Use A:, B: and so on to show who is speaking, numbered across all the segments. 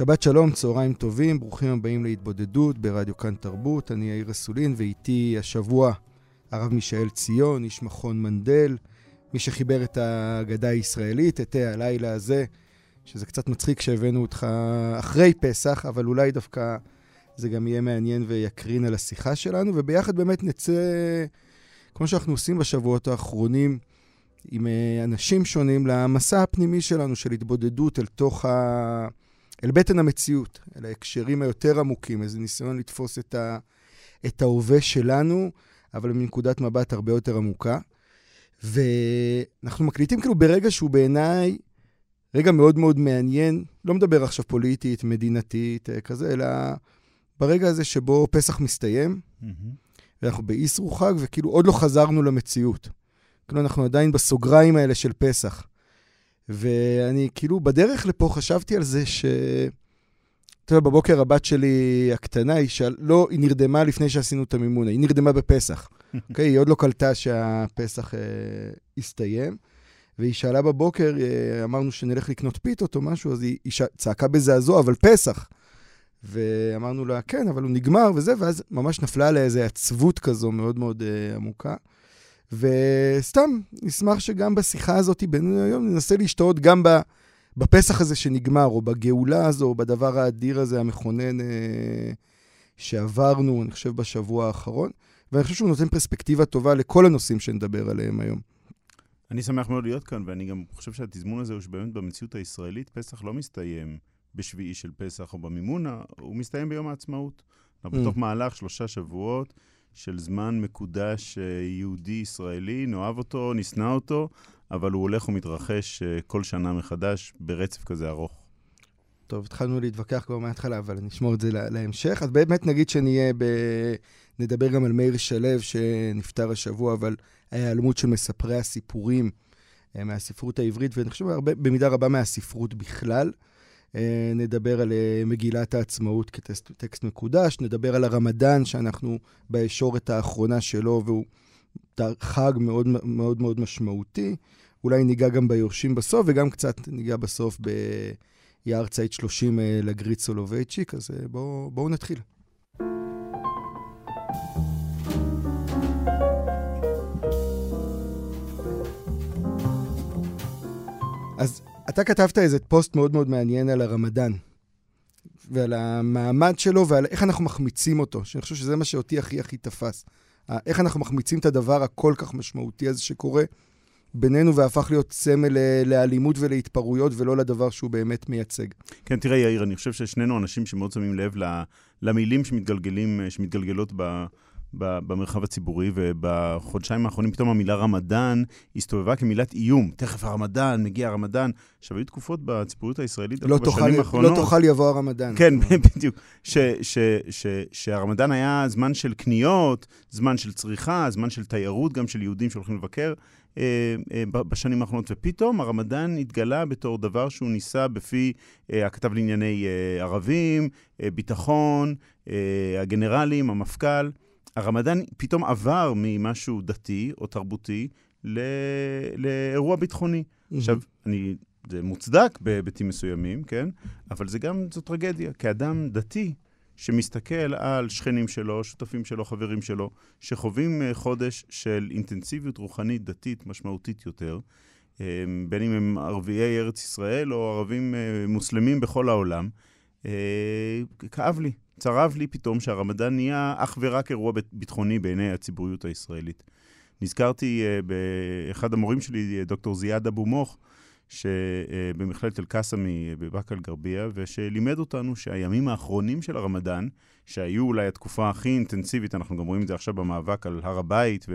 A: שבת שלום, צהריים טובים, ברוכים הבאים להתבודדות ברדיו כאן תרבות. אני יאיר אסולין, ואיתי השבוע הרב מישאל ציון, איש מכון מנדל, מי שחיבר את האגדה הישראלית, את הלילה הזה, שזה קצת מצחיק שהבאנו אותך אחרי פסח, אבל אולי דווקא זה גם יהיה מעניין ויקרין על השיחה שלנו, וביחד באמת נצא, כמו שאנחנו עושים בשבועות האחרונים, עם אה, אנשים שונים למסע הפנימי שלנו של התבודדות אל תוך ה... אל בטן המציאות, אל ההקשרים היותר עמוקים, איזה ניסיון לתפוס את, ה, את ההווה שלנו, אבל מנקודת מבט הרבה יותר עמוקה. ואנחנו מקליטים כאילו ברגע שהוא בעיניי רגע מאוד מאוד מעניין, לא מדבר עכשיו פוליטית, מדינתית, אה, כזה, אלא ברגע הזה שבו פסח מסתיים, mm-hmm. ואנחנו באיסרו חג, וכאילו עוד לא חזרנו למציאות. כאילו אנחנו עדיין בסוגריים האלה של פסח. ואני כאילו בדרך לפה חשבתי על זה ש... אתה יודע, בבוקר הבת שלי הקטנה, היא שאל... לא, היא נרדמה לפני שעשינו את המימונה, היא נרדמה בפסח. אוקיי? okay, היא עוד לא קלטה שהפסח אה, הסתיים. והיא שאלה בבוקר, אה, אמרנו שנלך לקנות פיתות או משהו, אז היא, היא ש... צעקה בזעזוע, אבל פסח. ואמרנו לה, כן, אבל הוא נגמר וזה, ואז ממש נפלה עליה איזו עצבות כזו מאוד מאוד אה, עמוקה. וסתם, נשמח שגם בשיחה הזאת בינינו היום ננסה להשתאות גם בפסח הזה שנגמר, או בגאולה הזו, או בדבר האדיר הזה, המכונן אה, שעברנו, אני חושב, בשבוע האחרון. ואני חושב שהוא נותן פרספקטיבה טובה לכל הנושאים שנדבר עליהם היום.
B: אני שמח מאוד להיות כאן, ואני גם חושב שהתזמון הזה הוא שבאמת במציאות הישראלית פסח לא מסתיים בשביעי של פסח או במימונה, הוא מסתיים ביום העצמאות. אנחנו mm. בתוך מהלך שלושה שבועות. של זמן מקודש אה, יהודי-ישראלי, נאהב אותו, נשנא אותו, אבל הוא הולך ומתרחש אה, כל שנה מחדש ברצף כזה ארוך.
A: טוב, התחלנו להתווכח כבר מההתחלה, אבל נשמור את זה להמשך. אז באמת נגיד שנהיה ב... נדבר גם על מאיר שלו, שנפטר השבוע, אבל ההיעלמות של מספרי הסיפורים אה, מהספרות העברית, ואני חושב הרבה, במידה רבה מהספרות בכלל. אה, נדבר על אה, מגילת העצמאות כטקסט מקודש, נדבר על הרמדאן, שאנחנו בישורת האחרונה שלו, והוא חג מאוד מאוד מאוד משמעותי. אולי ניגע גם ביורשים בסוף, וגם קצת ניגע בסוף ביער צייד 30 אה, לגריץ סולובייצ'יק, אז בואו בוא נתחיל. אז אתה כתבת איזה פוסט מאוד מאוד מעניין על הרמדאן, ועל המעמד שלו ועל איך אנחנו מחמיצים אותו, שאני חושב שזה מה שאותי הכי הכי תפס. איך אנחנו מחמיצים את הדבר הכל כך משמעותי הזה שקורה בינינו והפך להיות סמל אה, לאלימות ולהתפרעויות ולא לדבר שהוא באמת מייצג.
B: כן, תראה, יאיר, אני חושב ששנינו אנשים שמאוד שמים לב למילים שמתגלגלים, אה, שמתגלגלות ב... במרחב הציבורי, ובחודשיים האחרונים פתאום המילה רמדאן הסתובבה כמילת איום. תכף הרמדאן, מגיע הרמדאן. עכשיו, היו תקופות בציבוריות הישראלית,
A: לא בשנים האחרונות... לא תוכל יבוא הרמדאן.
B: כן, בדיוק. ש, ש, ש, שהרמדאן היה זמן של קניות, זמן של צריכה, זמן של תיירות, גם של יהודים שהולכים לבקר. אה, אה, בשנים האחרונות, ופתאום הרמדאן התגלה בתור דבר שהוא ניסה בפי אה, הכתב לענייני ערבים, ביטחון, הגנרלים, המפכ"ל. הרמדאן פתאום עבר ממשהו דתי או תרבותי ל... לאירוע ביטחוני. Mm-hmm. עכשיו, אני, זה מוצדק בהיבטים מסוימים, כן? אבל זה גם, זו טרגדיה. כאדם דתי שמסתכל על שכנים שלו, שותפים שלו, חברים שלו, שחווים אה, חודש של אינטנסיביות רוחנית דתית משמעותית יותר, אה, בין אם הם ערביי ארץ ישראל או ערבים אה, מוסלמים בכל העולם, כאב לי. צרב לי פתאום שהרמדאן נהיה אך ורק אירוע ביטחוני בעיני הציבוריות הישראלית. נזכרתי uh, באחד המורים שלי, דוקטור זיאד אבו מוך, שבמכללת אל-קאסמי בבאקה אל-גרבייה, ושלימד אותנו שהימים האחרונים של הרמדאן, שהיו אולי התקופה הכי אינטנסיבית, אנחנו גם רואים את זה עכשיו במאבק על הר הבית,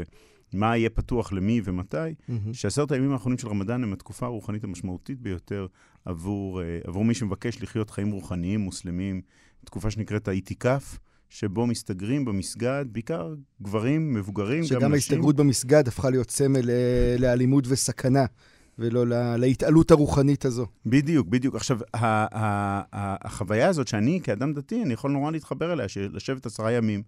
B: מה יהיה פתוח למי ומתי,
A: מהמם.
B: שעשרת הימים האחרונים של רמדאן הם התקופה הרוחנית המשמעותית ביותר עבור, אה, עבור מי שמבקש לחיות חיים רוחניים מוסלמים, תקופה שנקראת האיתיקף, שבו מסתגרים במסגד, בעיקר גברים, מבוגרים, גם
A: שגם
B: נשים.
A: ההסתגרות במסגד הפכה להיות סמל אה, לאלימות וסכנה, ולא לה- להתעלות הרוחנית הזו.
B: בדיוק, בדיוק. עכשיו, ה- ה- ה- החוויה הזאת שאני כאדם דתי, אני יכול נורא להתחבר אליה, לשבת עשרה ימים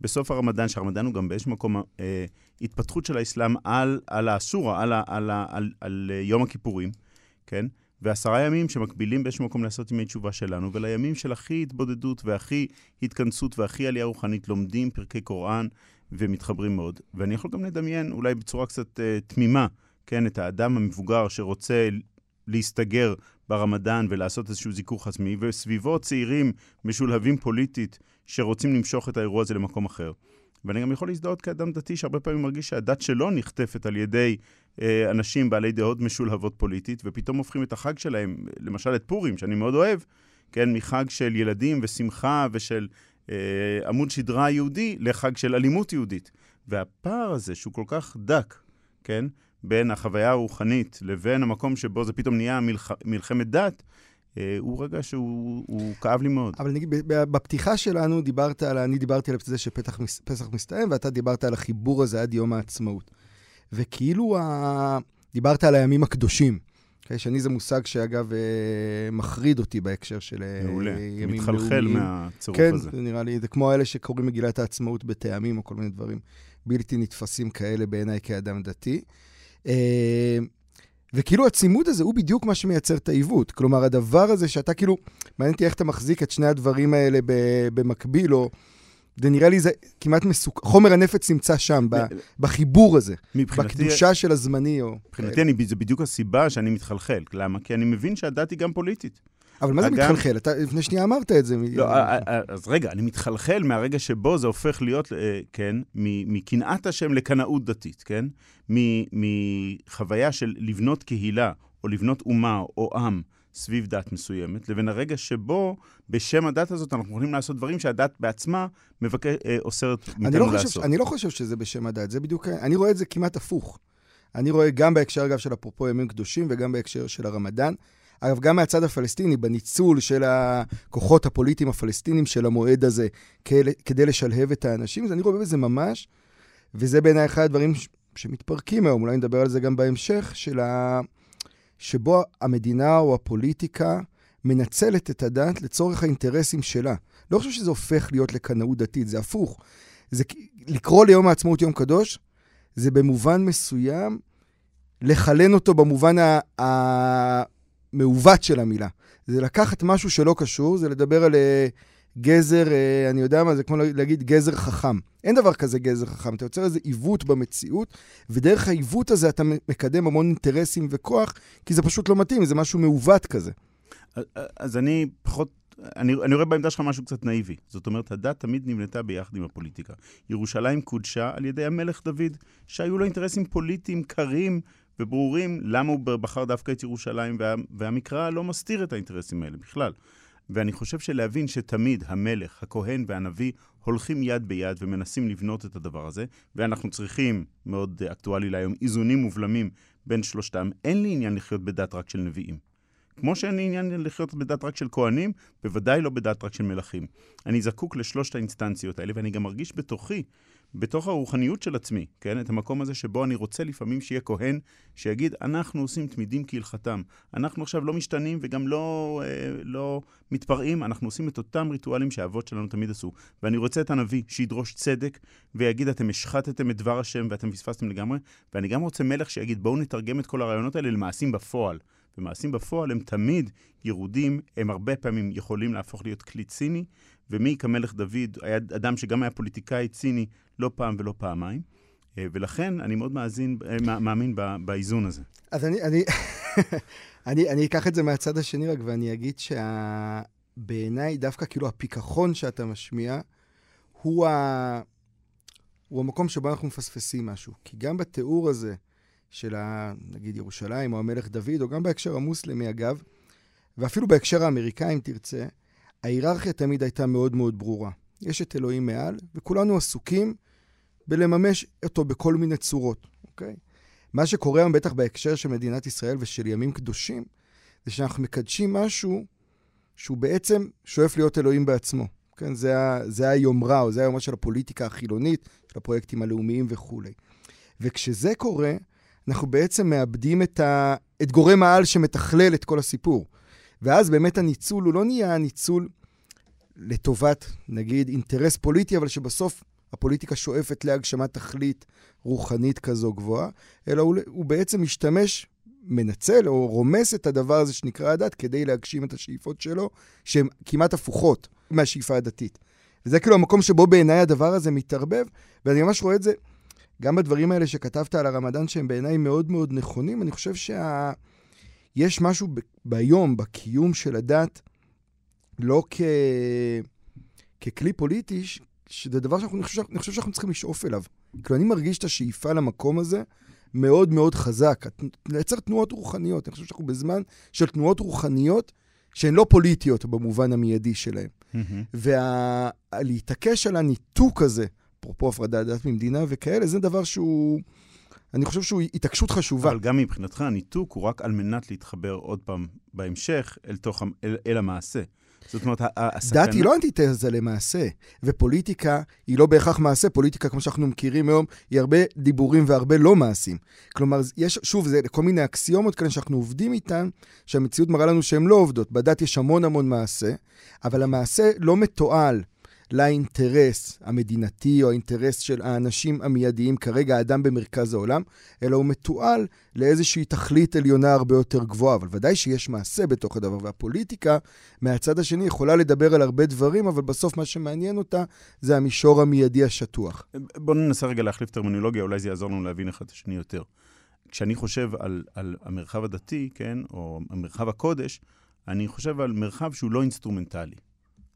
B: בסוף הרמדאן, שהרמדאן הוא גם באיזשהו מקום אה, התפתחות של האסלאם על, על האסורה, על, על, על, על אה, יום הכיפורים, כן? ועשרה ימים שמקבילים באיזשהו מקום לעשות ימי תשובה שלנו, ולימים של הכי התבודדות והכי התכנסות והכי עלייה רוחנית, לומדים פרקי קוראן ומתחברים מאוד. ואני יכול גם לדמיין, אולי בצורה קצת אה, תמימה, כן, את האדם המבוגר שרוצה להסתגר ברמדאן ולעשות איזשהו זיכוך עצמי, וסביבו צעירים משולהבים פוליטית שרוצים למשוך את האירוע הזה למקום אחר. ואני גם יכול להזדהות כאדם דתי שהרבה פעמים מרגיש שהדת שלו נחטפת על ידי אה, אנשים בעלי דעות משולהבות פוליטית, ופתאום הופכים את החג שלהם, למשל את פורים, שאני מאוד אוהב, כן, מחג של ילדים ושמחה ושל אה, עמוד שדרה יהודי לחג של אלימות יהודית. והפער הזה, שהוא כל כך דק, כן, בין החוויה הרוחנית לבין המקום שבו זה פתאום נהיה מלח... מלחמת דת, הוא רגע שהוא הוא כאב לי מאוד.
A: אבל נגיד, בפתיחה שלנו דיברת על, אני דיברתי על זה שפסח מס- פסח מסתיים, ואתה דיברת על החיבור הזה עד יום העצמאות. וכאילו, ה... דיברת על הימים הקדושים. Okay, שאני זה מושג שאגב אה, מחריד אותי בהקשר של אה,
B: מעולה.
A: ימים
B: מתחלחל
A: לאומיים.
B: מהצירוף
A: כן,
B: הזה.
A: זה נראה לי, זה כמו אלה שקוראים מגילת העצמאות בטעמים או כל מיני דברים בלתי נתפסים כאלה בעיניי כאדם דתי. וכאילו הצימוד הזה הוא בדיוק מה שמייצר את העיוות. כלומר, הדבר הזה שאתה כאילו, מעניין אותי איך אתה מחזיק את שני הדברים האלה במקביל, או... זה נראה לי זה כמעט מסוכן, חומר הנפץ נמצא שם, ב- בחיבור הזה, בקדושה של הזמני, או...
B: מבחינתי אני, זה בדיוק הסיבה שאני מתחלחל. למה? כי אני מבין שהדת היא גם פוליטית.
A: אבל מה זה מתחלחל? אתה לפני שנייה אמרת את זה.
B: לא, אה, אה, אז רגע, אני מתחלחל מהרגע שבו זה הופך להיות, אה, כן, מקנאת השם לקנאות דתית, כן? מחוויה של לבנות קהילה, או לבנות אומה, או עם, סביב דת מסוימת, לבין הרגע שבו, בשם הדת הזאת, אנחנו יכולים לעשות דברים שהדת בעצמה מבקש, אה, אוסרת
A: אני
B: מאיתנו
A: לא, חושב,
B: לעשות.
A: אני לא חושב שזה בשם הדת, זה בדיוק, אני רואה את זה כמעט הפוך. אני רואה גם בהקשר, אגב, של אפרופו ימים קדושים וגם בהקשר של הרמדאן. אגב, גם מהצד הפלסטיני, בניצול של הכוחות הפוליטיים הפלסטינים של המועד הזה כדי לשלהב את האנשים, אז אני רואה בזה ממש, וזה בעיניי אחד הדברים שמתפרקים היום, אולי נדבר על זה גם בהמשך, של ה... שבו המדינה או הפוליטיקה מנצלת את הדת לצורך האינטרסים שלה. לא חושב שזה הופך להיות לקנאות דתית, זה הפוך. זה לקרוא ליום העצמאות יום קדוש, זה במובן מסוים לחלן אותו במובן ה- המעוות של המילה. זה לקחת משהו שלא קשור, זה לדבר על אה, גזר, אה, אני יודע מה, זה כמו להגיד גזר חכם. אין דבר כזה גזר חכם, אתה יוצר איזה עיוות במציאות, ודרך העיוות הזה אתה מקדם המון אינטרסים וכוח, כי זה פשוט לא מתאים, זה משהו מעוות כזה.
B: אז אני פחות, אני, אני רואה בעמדה שלך משהו קצת נאיבי. זאת אומרת, הדת תמיד נבנתה ביחד עם הפוליטיקה. ירושלים קודשה על ידי המלך דוד, שהיו לו אינטרסים פוליטיים קרים וברורים למה הוא בחר דווקא את ירושלים, וה, והמקרא לא מסתיר את האינטרסים האלה בכלל. ואני חושב שלהבין שתמיד המלך, הכהן והנביא הולכים יד ביד ומנסים לבנות את הדבר הזה, ואנחנו צריכים, מאוד אקטואלי להיום, איזונים ובלמים בין שלושתם. אין לי עניין לחיות בדת רק של נביאים. כמו שאין לי עניין לחיות בדת רק של כהנים, בוודאי לא בדת רק של מלכים. אני זקוק לשלושת האינסטנציות האלה, ואני גם מרגיש בתוכי, בתוך הרוחניות של עצמי, כן? את המקום הזה שבו אני רוצה לפעמים שיהיה כהן שיגיד, אנחנו עושים תמידים כהלכתם. אנחנו עכשיו לא משתנים וגם לא, אה, לא מתפרעים, אנחנו עושים את אותם ריטואלים שהאבות שלנו תמיד עשו. ואני רוצה את הנביא שידרוש צדק ויגיד, אתם השחטתם את דבר השם ואתם פספסתם לגמרי, ואני גם רוצה מלך שיגיד, בואו נתרגם את כל הרעיונות האלה למעשים בפועל. ומעשים בפועל הם תמיד ירודים, הם הרבה פעמים יכולים להפוך להיות כלי ציני, ומי כמלך דוד היה אדם שגם היה פוליטיקאי ציני לא פעם ולא פעמיים, אה, ולכן אני מאוד מאזין, אה, מאמין באיזון הזה.
A: אז אני, אני, אני, אני אקח את זה מהצד השני רק, ואני אגיד שבעיניי דווקא כאילו הפיכחון שאתה משמיע, הוא, ה... הוא המקום שבו אנחנו מפספסים משהו. כי גם בתיאור הזה, של ה, נגיד ירושלים או המלך דוד, או גם בהקשר המוסלמי אגב, ואפילו בהקשר האמריקאי אם תרצה, ההיררכיה תמיד הייתה מאוד מאוד ברורה. יש את אלוהים מעל, וכולנו עסוקים בלממש אותו בכל מיני צורות, אוקיי? מה שקורה היום, בטח בהקשר של מדינת ישראל ושל ימים קדושים, זה שאנחנו מקדשים משהו שהוא בעצם שואף להיות אלוהים בעצמו. כן, זה, זה היומרה, או זה היומרה של הפוליטיקה החילונית, של הפרויקטים הלאומיים וכולי. וכשזה קורה, אנחנו בעצם מאבדים את, ה, את גורם העל שמתכלל את כל הסיפור. ואז באמת הניצול הוא לא נהיה ניצול לטובת, נגיד, אינטרס פוליטי, אבל שבסוף הפוליטיקה שואפת להגשמת תכלית רוחנית כזו גבוהה, אלא הוא, הוא בעצם משתמש, מנצל או רומס את הדבר הזה שנקרא הדת כדי להגשים את השאיפות שלו, שהן כמעט הפוכות מהשאיפה הדתית. וזה כאילו המקום שבו בעיניי הדבר הזה מתערבב, ואני ממש רואה את זה גם בדברים האלה שכתבת על הרמדאן, שהם בעיניי מאוד מאוד נכונים. אני חושב שיש שה... משהו ב... ביום, בקיום של הדת, לא כ... ככלי פוליטי, שזה דבר שאני חושב, אני חושב שאנחנו צריכים לשאוף אליו. כאילו, אני מרגיש את השאיפה למקום הזה מאוד מאוד חזק. לייצר תנועות רוחניות. אני חושב שאנחנו בזמן של תנועות רוחניות שהן לא פוליטיות במובן המיידי שלהן. Mm-hmm. ולהתעקש על הניתוק הזה, אפרופו הפרדת דת ממדינה וכאלה, זה דבר שהוא... אני חושב שהוא התעקשות חשובה.
B: אבל גם מבחינתך, הניתוק הוא רק על מנת להתחבר עוד פעם בהמשך אל, תוך, אל, אל המעשה. זאת אומרת,
A: הסכנה... דת היא לא אנטיתזה למעשה, ופוליטיקה היא לא בהכרח מעשה. פוליטיקה, כמו שאנחנו מכירים היום, היא הרבה דיבורים והרבה לא מעשים. כלומר, יש, שוב, זה כל מיני אקסיומות כאלה שאנחנו עובדים איתן, שהמציאות מראה לנו שהן לא עובדות. בדת יש המון המון מעשה, אבל המעשה לא מתועל. לאינטרס המדינתי או האינטרס של האנשים המיידיים, כרגע האדם במרכז העולם, אלא הוא מתועל לאיזושהי תכלית עליונה הרבה יותר גבוהה. אבל ודאי שיש מעשה בתוך הדבר, והפוליטיקה מהצד השני יכולה לדבר על הרבה דברים, אבל בסוף מה שמעניין אותה זה המישור המיידי השטוח.
B: בואו ננסה רגע להחליף טרמינולוגיה, אולי זה יעזור לנו להבין אחד את השני יותר. כשאני חושב על, על המרחב הדתי, כן, או המרחב הקודש, אני חושב על מרחב שהוא לא אינסטרומנטלי.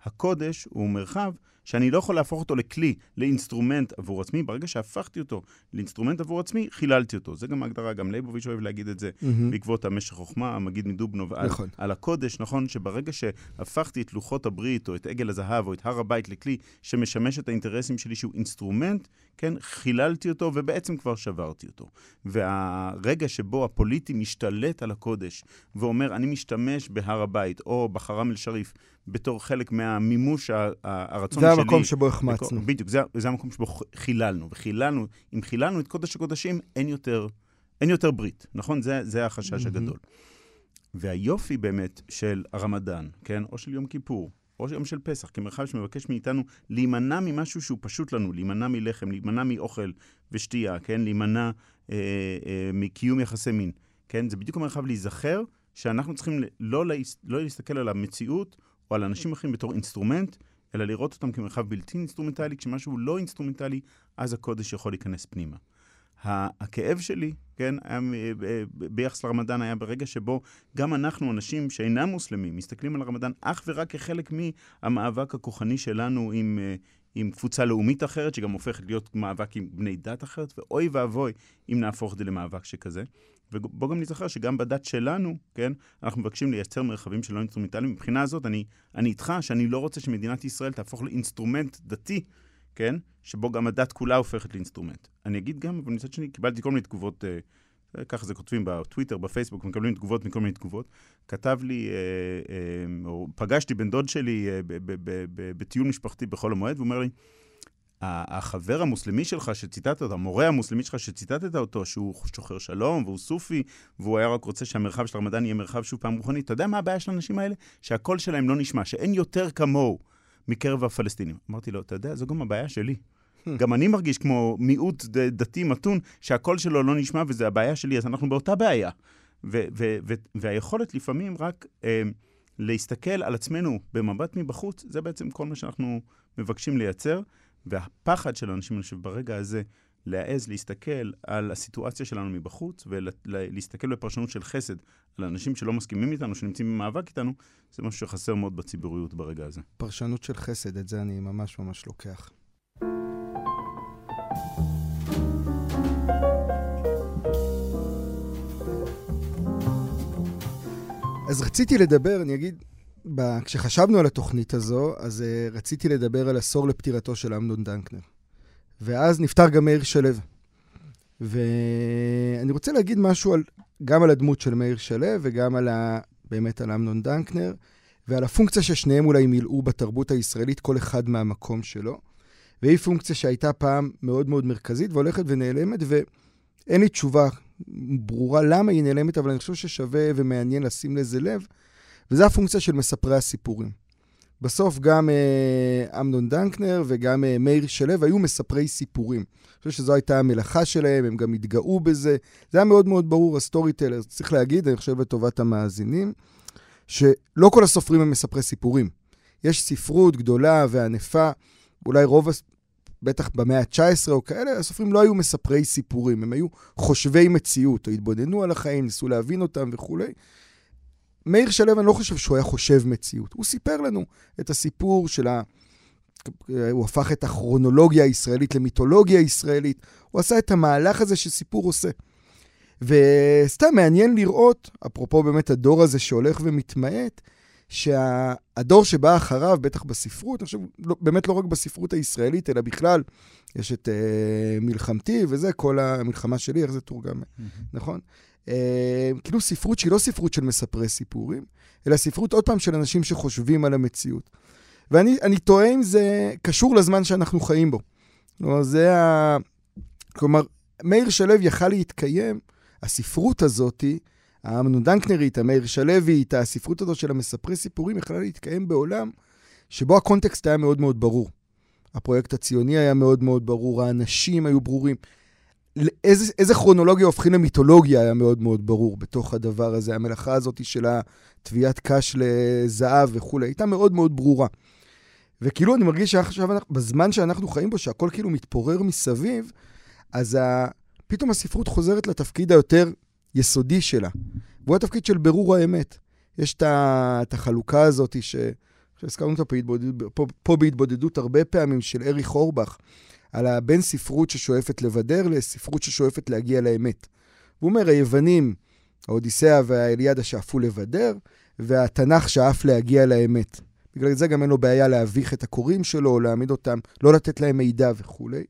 B: הקודש הוא מרחב שאני לא יכול להפוך אותו לכלי, לאינסטרומנט עבור עצמי. ברגע שהפכתי אותו לאינסטרומנט עבור עצמי, חיללתי אותו. זה גם ההגדרה, גם ליבוביץ' אוהב להגיד את זה mm-hmm. בעקבות המשך חוכמה, המגיד מדובנוב, נכון. על, על הקודש, נכון? שברגע שהפכתי את לוחות הברית, או את עגל הזהב, או את הר הבית לכלי שמשמש את האינטרסים שלי, שהוא אינסטרומנט, כן, חיללתי אותו ובעצם כבר שברתי אותו. והרגע שבו הפוליטי משתלט על הקודש ואומר, אני משתמש בהר הבית או בחראם אל-שריף בתור חלק מהמימוש הרצון
A: זה
B: שלי...
A: המקום שבו החמצנו.
B: בדיוק, זה, זה המקום שבו חיללנו. וחיללנו, אם חיללנו את קודש הקודשים, אין יותר, אין יותר ברית, נכון? זה, זה החשש mm-hmm. הגדול. והיופי באמת של הרמדאן, כן? או של יום כיפור, או יום של פסח, כמרחב שמבקש מאיתנו להימנע ממשהו שהוא פשוט לנו, להימנע מלחם, להימנע מאוכל ושתייה, כן? להימנע אה, אה, מקיום יחסי מין, כן? זה בדיוק המרחב להיזכר שאנחנו צריכים לא, להס... לא להסתכל על המציאות או על אנשים אחרים בתור אינסטרומנט, אלא לראות אותם כמרחב בלתי אינסטרומנטלי, כשמשהו לא אינסטרומנטלי, אז הקודש יכול להיכנס פנימה. הכאב שלי, כן, היה, ביחס לרמדאן היה ברגע שבו גם אנחנו, אנשים שאינם מוסלמים, מסתכלים על הרמדאן אך ורק כחלק מהמאבק הכוחני שלנו עם, אה, עם קבוצה לאומית אחרת, שגם הופכת להיות מאבק עם בני דת אחרת, ואוי ואבוי אם נהפוך את זה למאבק שכזה. ובוא גם נזכר שגם בדת שלנו, כן, אנחנו מבקשים לייצר מרחבים שלא אינסטרומנטליים. מבחינה הזאת, אני, אני איתך שאני לא רוצה שמדינת ישראל תהפוך לאינסטרומנט דתי כן? שבו גם הדת כולה הופכת לאינסטרומנט. אני אגיד גם, אבל מצד שני, קיבלתי כל מיני תגובות, אה, ככה זה כותבים בטוויטר, בפייסבוק, מקבלים תגובות מכל מיני תגובות. כתב לי, אה, אה, או פגשתי בן דוד שלי אה, בטיול משפחתי בחול המועד, והוא אומר לי, החבר המוסלמי שלך שציטטת אותו, המורה המוסלמי שלך שציטטת אותו, שהוא שוחר שלום והוא סופי, והוא היה רק רוצה שהמרחב של הרמדאן יהיה מרחב שוב פעם רוחני, אתה יודע מה הבעיה של האנשים האלה? שהקול שלהם לא נשמע, שאין יותר כמוהו. מקרב הפלסטינים. אמרתי לו, אתה יודע, זו גם הבעיה שלי. גם אני מרגיש כמו מיעוט דתי מתון, שהקול שלו לא נשמע וזה הבעיה שלי, אז אנחנו באותה בעיה. והיכולת לפעמים רק אה, להסתכל על עצמנו במבט מבחוץ, זה בעצם כל מה שאנחנו מבקשים לייצר. והפחד של אנשים, אני חושב, ברגע הזה, להעז להסתכל על הסיטואציה שלנו מבחוץ ולהסתכל בפרשנות של חסד על אנשים שלא מסכימים איתנו, שנמצאים במאבק איתנו, זה משהו שחסר מאוד בציבוריות ברגע הזה.
A: פרשנות של חסד, את זה אני ממש ממש לוקח. אז רציתי לדבר, אני אגיד, ב... כשחשבנו על התוכנית הזו, אז uh, רציתי לדבר על עשור לפטירתו של אמנון דנקנר. ואז נפטר גם מאיר שלו. ואני רוצה להגיד משהו על, גם על הדמות של מאיר שלו וגם על ה, באמת על אמנון דנקנר, ועל הפונקציה ששניהם אולי מילאו בתרבות הישראלית, כל אחד מהמקום שלו. והיא פונקציה שהייתה פעם מאוד מאוד מרכזית והולכת ונעלמת, ואין לי תשובה ברורה למה היא נעלמת, אבל אני חושב ששווה ומעניין לשים לזה לב, וזה הפונקציה של מספרי הסיפורים. בסוף גם אה, אמנון דנקנר וגם אה, מאיר שלו היו מספרי סיפורים. אני חושב שזו הייתה המלאכה שלהם, הם גם התגאו בזה. זה היה מאוד מאוד ברור, ה storyteller. צריך להגיד, אני חושב לטובת המאזינים, שלא כל הסופרים הם מספרי סיפורים. יש ספרות גדולה וענפה, אולי רוב, בטח במאה ה-19 או כאלה, הסופרים לא היו מספרי סיפורים, הם היו חושבי מציאות, או התבוננו על החיים, ניסו להבין אותם וכולי. מאיר שלו, אני לא חושב שהוא היה חושב מציאות. הוא סיפר לנו את הסיפור של ה... הוא הפך את הכרונולוגיה הישראלית למיתולוגיה ישראלית. הוא עשה את המהלך הזה שסיפור עושה. וסתם מעניין לראות, אפרופו באמת הדור הזה שהולך ומתמעט, שהדור שבא אחריו, בטח בספרות, חושב, לא, באמת לא רק בספרות הישראלית, אלא בכלל, יש את uh, מלחמתי וזה, כל המלחמה שלי, איך זה תורגם, mm-hmm. נכון? Uh, כאילו ספרות שהיא לא ספרות של מספרי סיפורים, אלא ספרות, עוד פעם, של אנשים שחושבים על המציאות. ואני תוהה אם זה קשור לזמן שאנחנו חיים בו. כלומר, זה ה... כלומר, מאיר שלו יכל להתקיים, הספרות הזאתי, האמנון דנקנרית, המאיר שלווית, הספרות הזאת של המספרי סיפורים, יכלה להתקיים בעולם שבו הקונטקסט היה מאוד מאוד ברור. הפרויקט הציוני היה מאוד מאוד ברור, האנשים היו ברורים. איזה, איזה כרונולוגיה הופכים למיתולוגיה היה מאוד מאוד ברור בתוך הדבר הזה. המלאכה הזאת של הטביעת קש לזהב וכולי, הייתה מאוד מאוד ברורה. וכאילו אני מרגיש שעכשיו, בזמן שאנחנו חיים בו, שהכל כאילו מתפורר מסביב, אז ה... פתאום הספרות חוזרת לתפקיד היותר יסודי שלה, והוא התפקיד של ברור האמת. יש את החלוקה הזאת ש... שהזכרנו אותה פה, פה, פה בהתבודדות הרבה פעמים, של אריך אורבך, על הבין ספרות ששואפת לבדר לספרות ששואפת להגיע לאמת. הוא אומר, היוונים, האודיסאה והאליאדה שאפו לבדר, והתנ"ך שאף להגיע לאמת. בגלל זה גם אין לו בעיה להביך את הקוראים שלו, או להעמיד אותם, לא לתת להם מידע וכולי.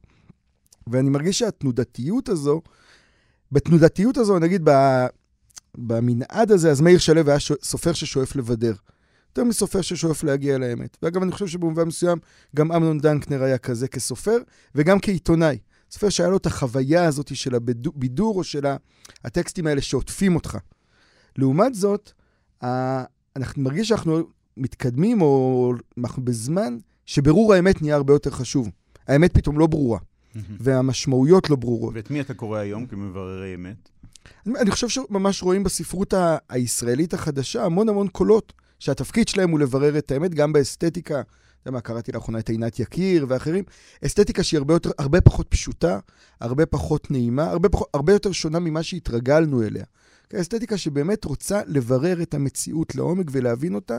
A: ואני מרגיש שהתנודתיות הזו, בתנודתיות הזו, נגיד במנעד הזה, אז מאיר שלו היה סופר ששואף לבדר. יותר מסופר ששואף להגיע לאמת. ואגב, אני חושב שבמובן מסוים גם אמנון דנקנר היה כזה כסופר, וגם כעיתונאי. סופר שהיה לו את החוויה הזאת של הבידור או של הטקסטים האלה שעוטפים אותך. לעומת זאת, אנחנו מרגיש שאנחנו מתקדמים, או אנחנו בזמן שברור האמת נהיה הרבה יותר חשוב. האמת פתאום לא ברורה. והמשמעויות לא ברורות.
B: ואת מי אתה קורא היום כמבררי אמת?
A: אני חושב שממש רואים בספרות הישראלית החדשה המון המון קולות, שהתפקיד שלהם הוא לברר את האמת, גם באסתטיקה. אתה יודע מה, קראתי לאחרונה את עינת יקיר ואחרים. אסתטיקה שהיא הרבה, יותר, הרבה פחות פשוטה, הרבה פחות נעימה, הרבה, פחות, הרבה יותר שונה ממה שהתרגלנו אליה. אסתטיקה שבאמת רוצה לברר את המציאות לעומק ולהבין אותה,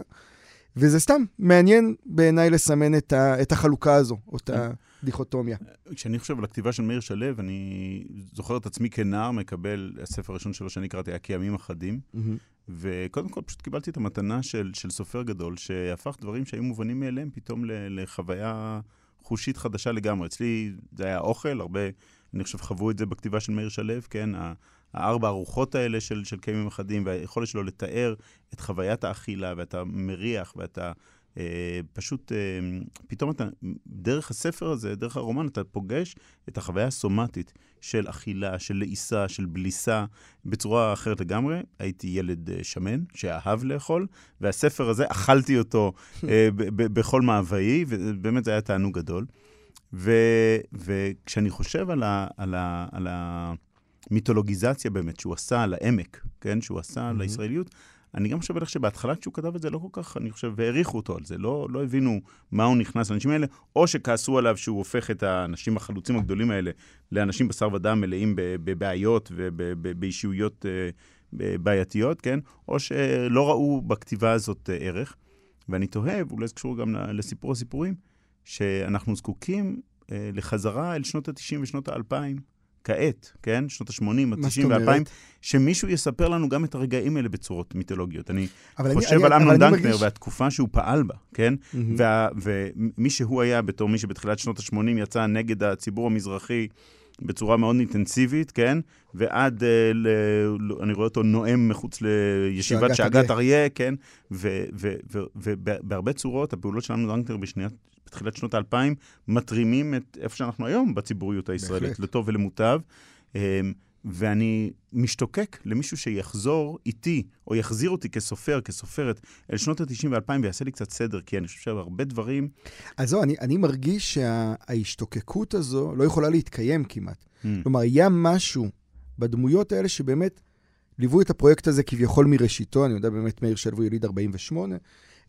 A: וזה סתם מעניין בעיניי לסמן את, ה, את החלוקה הזו, או את הדיכוטומיה.
B: כשאני חושב על הכתיבה של מאיר שלו, אני זוכר את עצמי כנער מקבל, הספר הראשון שלו שאני קראתי היה כימים אחדים, mm-hmm. וקודם כל פשוט קיבלתי את המתנה של, של סופר גדול, שהפך דברים שהיו מובנים מאליהם פתאום לחוויה חושית חדשה לגמרי. אצלי זה היה אוכל, הרבה, אני חושב, חוו את זה בכתיבה של מאיר שלו, כן? הארבע הרוחות האלה של, של קיימים אחדים, והיכולת שלו לתאר את חוויית האכילה, ואתה מריח, ואתה פשוט, אה, פתאום אתה, דרך הספר הזה, דרך הרומן, אתה פוגש את החוויה הסומטית של אכילה, של לעיסה, של בליסה, בצורה אחרת לגמרי. הייתי ילד אה, שמן, שאהב לאכול, והספר הזה, אכלתי אותו אה, בכל מאוויי, ובאמת זה היה תענוג גדול. ו, וכשאני חושב על ה... על ה, על ה מיתולוגיזציה באמת, שהוא עשה על העמק, כן? שהוא עשה על mm-hmm. הישראליות. אני גם חושב שבהתחלה כשהוא כתב את זה לא כל כך, אני חושב, והעריכו אותו על זה, לא, לא הבינו מה הוא נכנס לאנשים האלה, או שכעסו עליו שהוא הופך את האנשים החלוצים הגדולים האלה לאנשים בשר ודם מלאים בבעיות ובאישיויות אה, בעייתיות, כן? או שלא ראו בכתיבה הזאת אה, ערך. ואני תוהה, ואולי זה קשור גם לסיפור הסיפורים, שאנחנו זקוקים אה, לחזרה אל שנות ה-90 ושנות ה-2000. כעת, כן? שנות ה-80,
A: מה זאת
B: ה-90 וה-2000,
A: אומרת?
B: שמישהו יספר לנו גם את הרגעים האלה בצורות מיתולוגיות. אני חושב
A: אני-
B: על אמנון דנקנר
A: מרגיש-
B: והתקופה שהוא פעל בה, כן?
A: מהמם.
B: וה- ומי שהוא היה בתור מי שבתחילת שנות ה-80 יצא נגד הציבור המזרחי בצורה מאוד אינטנסיבית, כן? ועד, אה, ל, ל- אני רואה אותו נואם מחוץ לישיבת
A: שאגת אריה.
B: כן? ובהרבה צורות, הפעולות של אמנון דנקנר בשנייה, בתחילת שנות האלפיים, מתרימים את איפה שאנחנו היום בציבוריות הישראלית,
A: בהחלט.
B: לטוב ולמוטב. אמ, ואני משתוקק למישהו שיחזור איתי, או יחזיר אותי כסופר, כסופרת, אל שנות ה-90 וה-2000 ויעשה לי קצת סדר, כי אני חושב שהרבה דברים...
A: אז זהו, אני, אני מרגיש שההשתוקקות הזו לא יכולה להתקיים כמעט.
B: Mm,
A: כלומר, היה משהו בדמויות האלה שבאמת ליוו את הפרויקט הזה כביכול מראשיתו, אני יודע באמת, מאיר שלו יליד 48, ליו-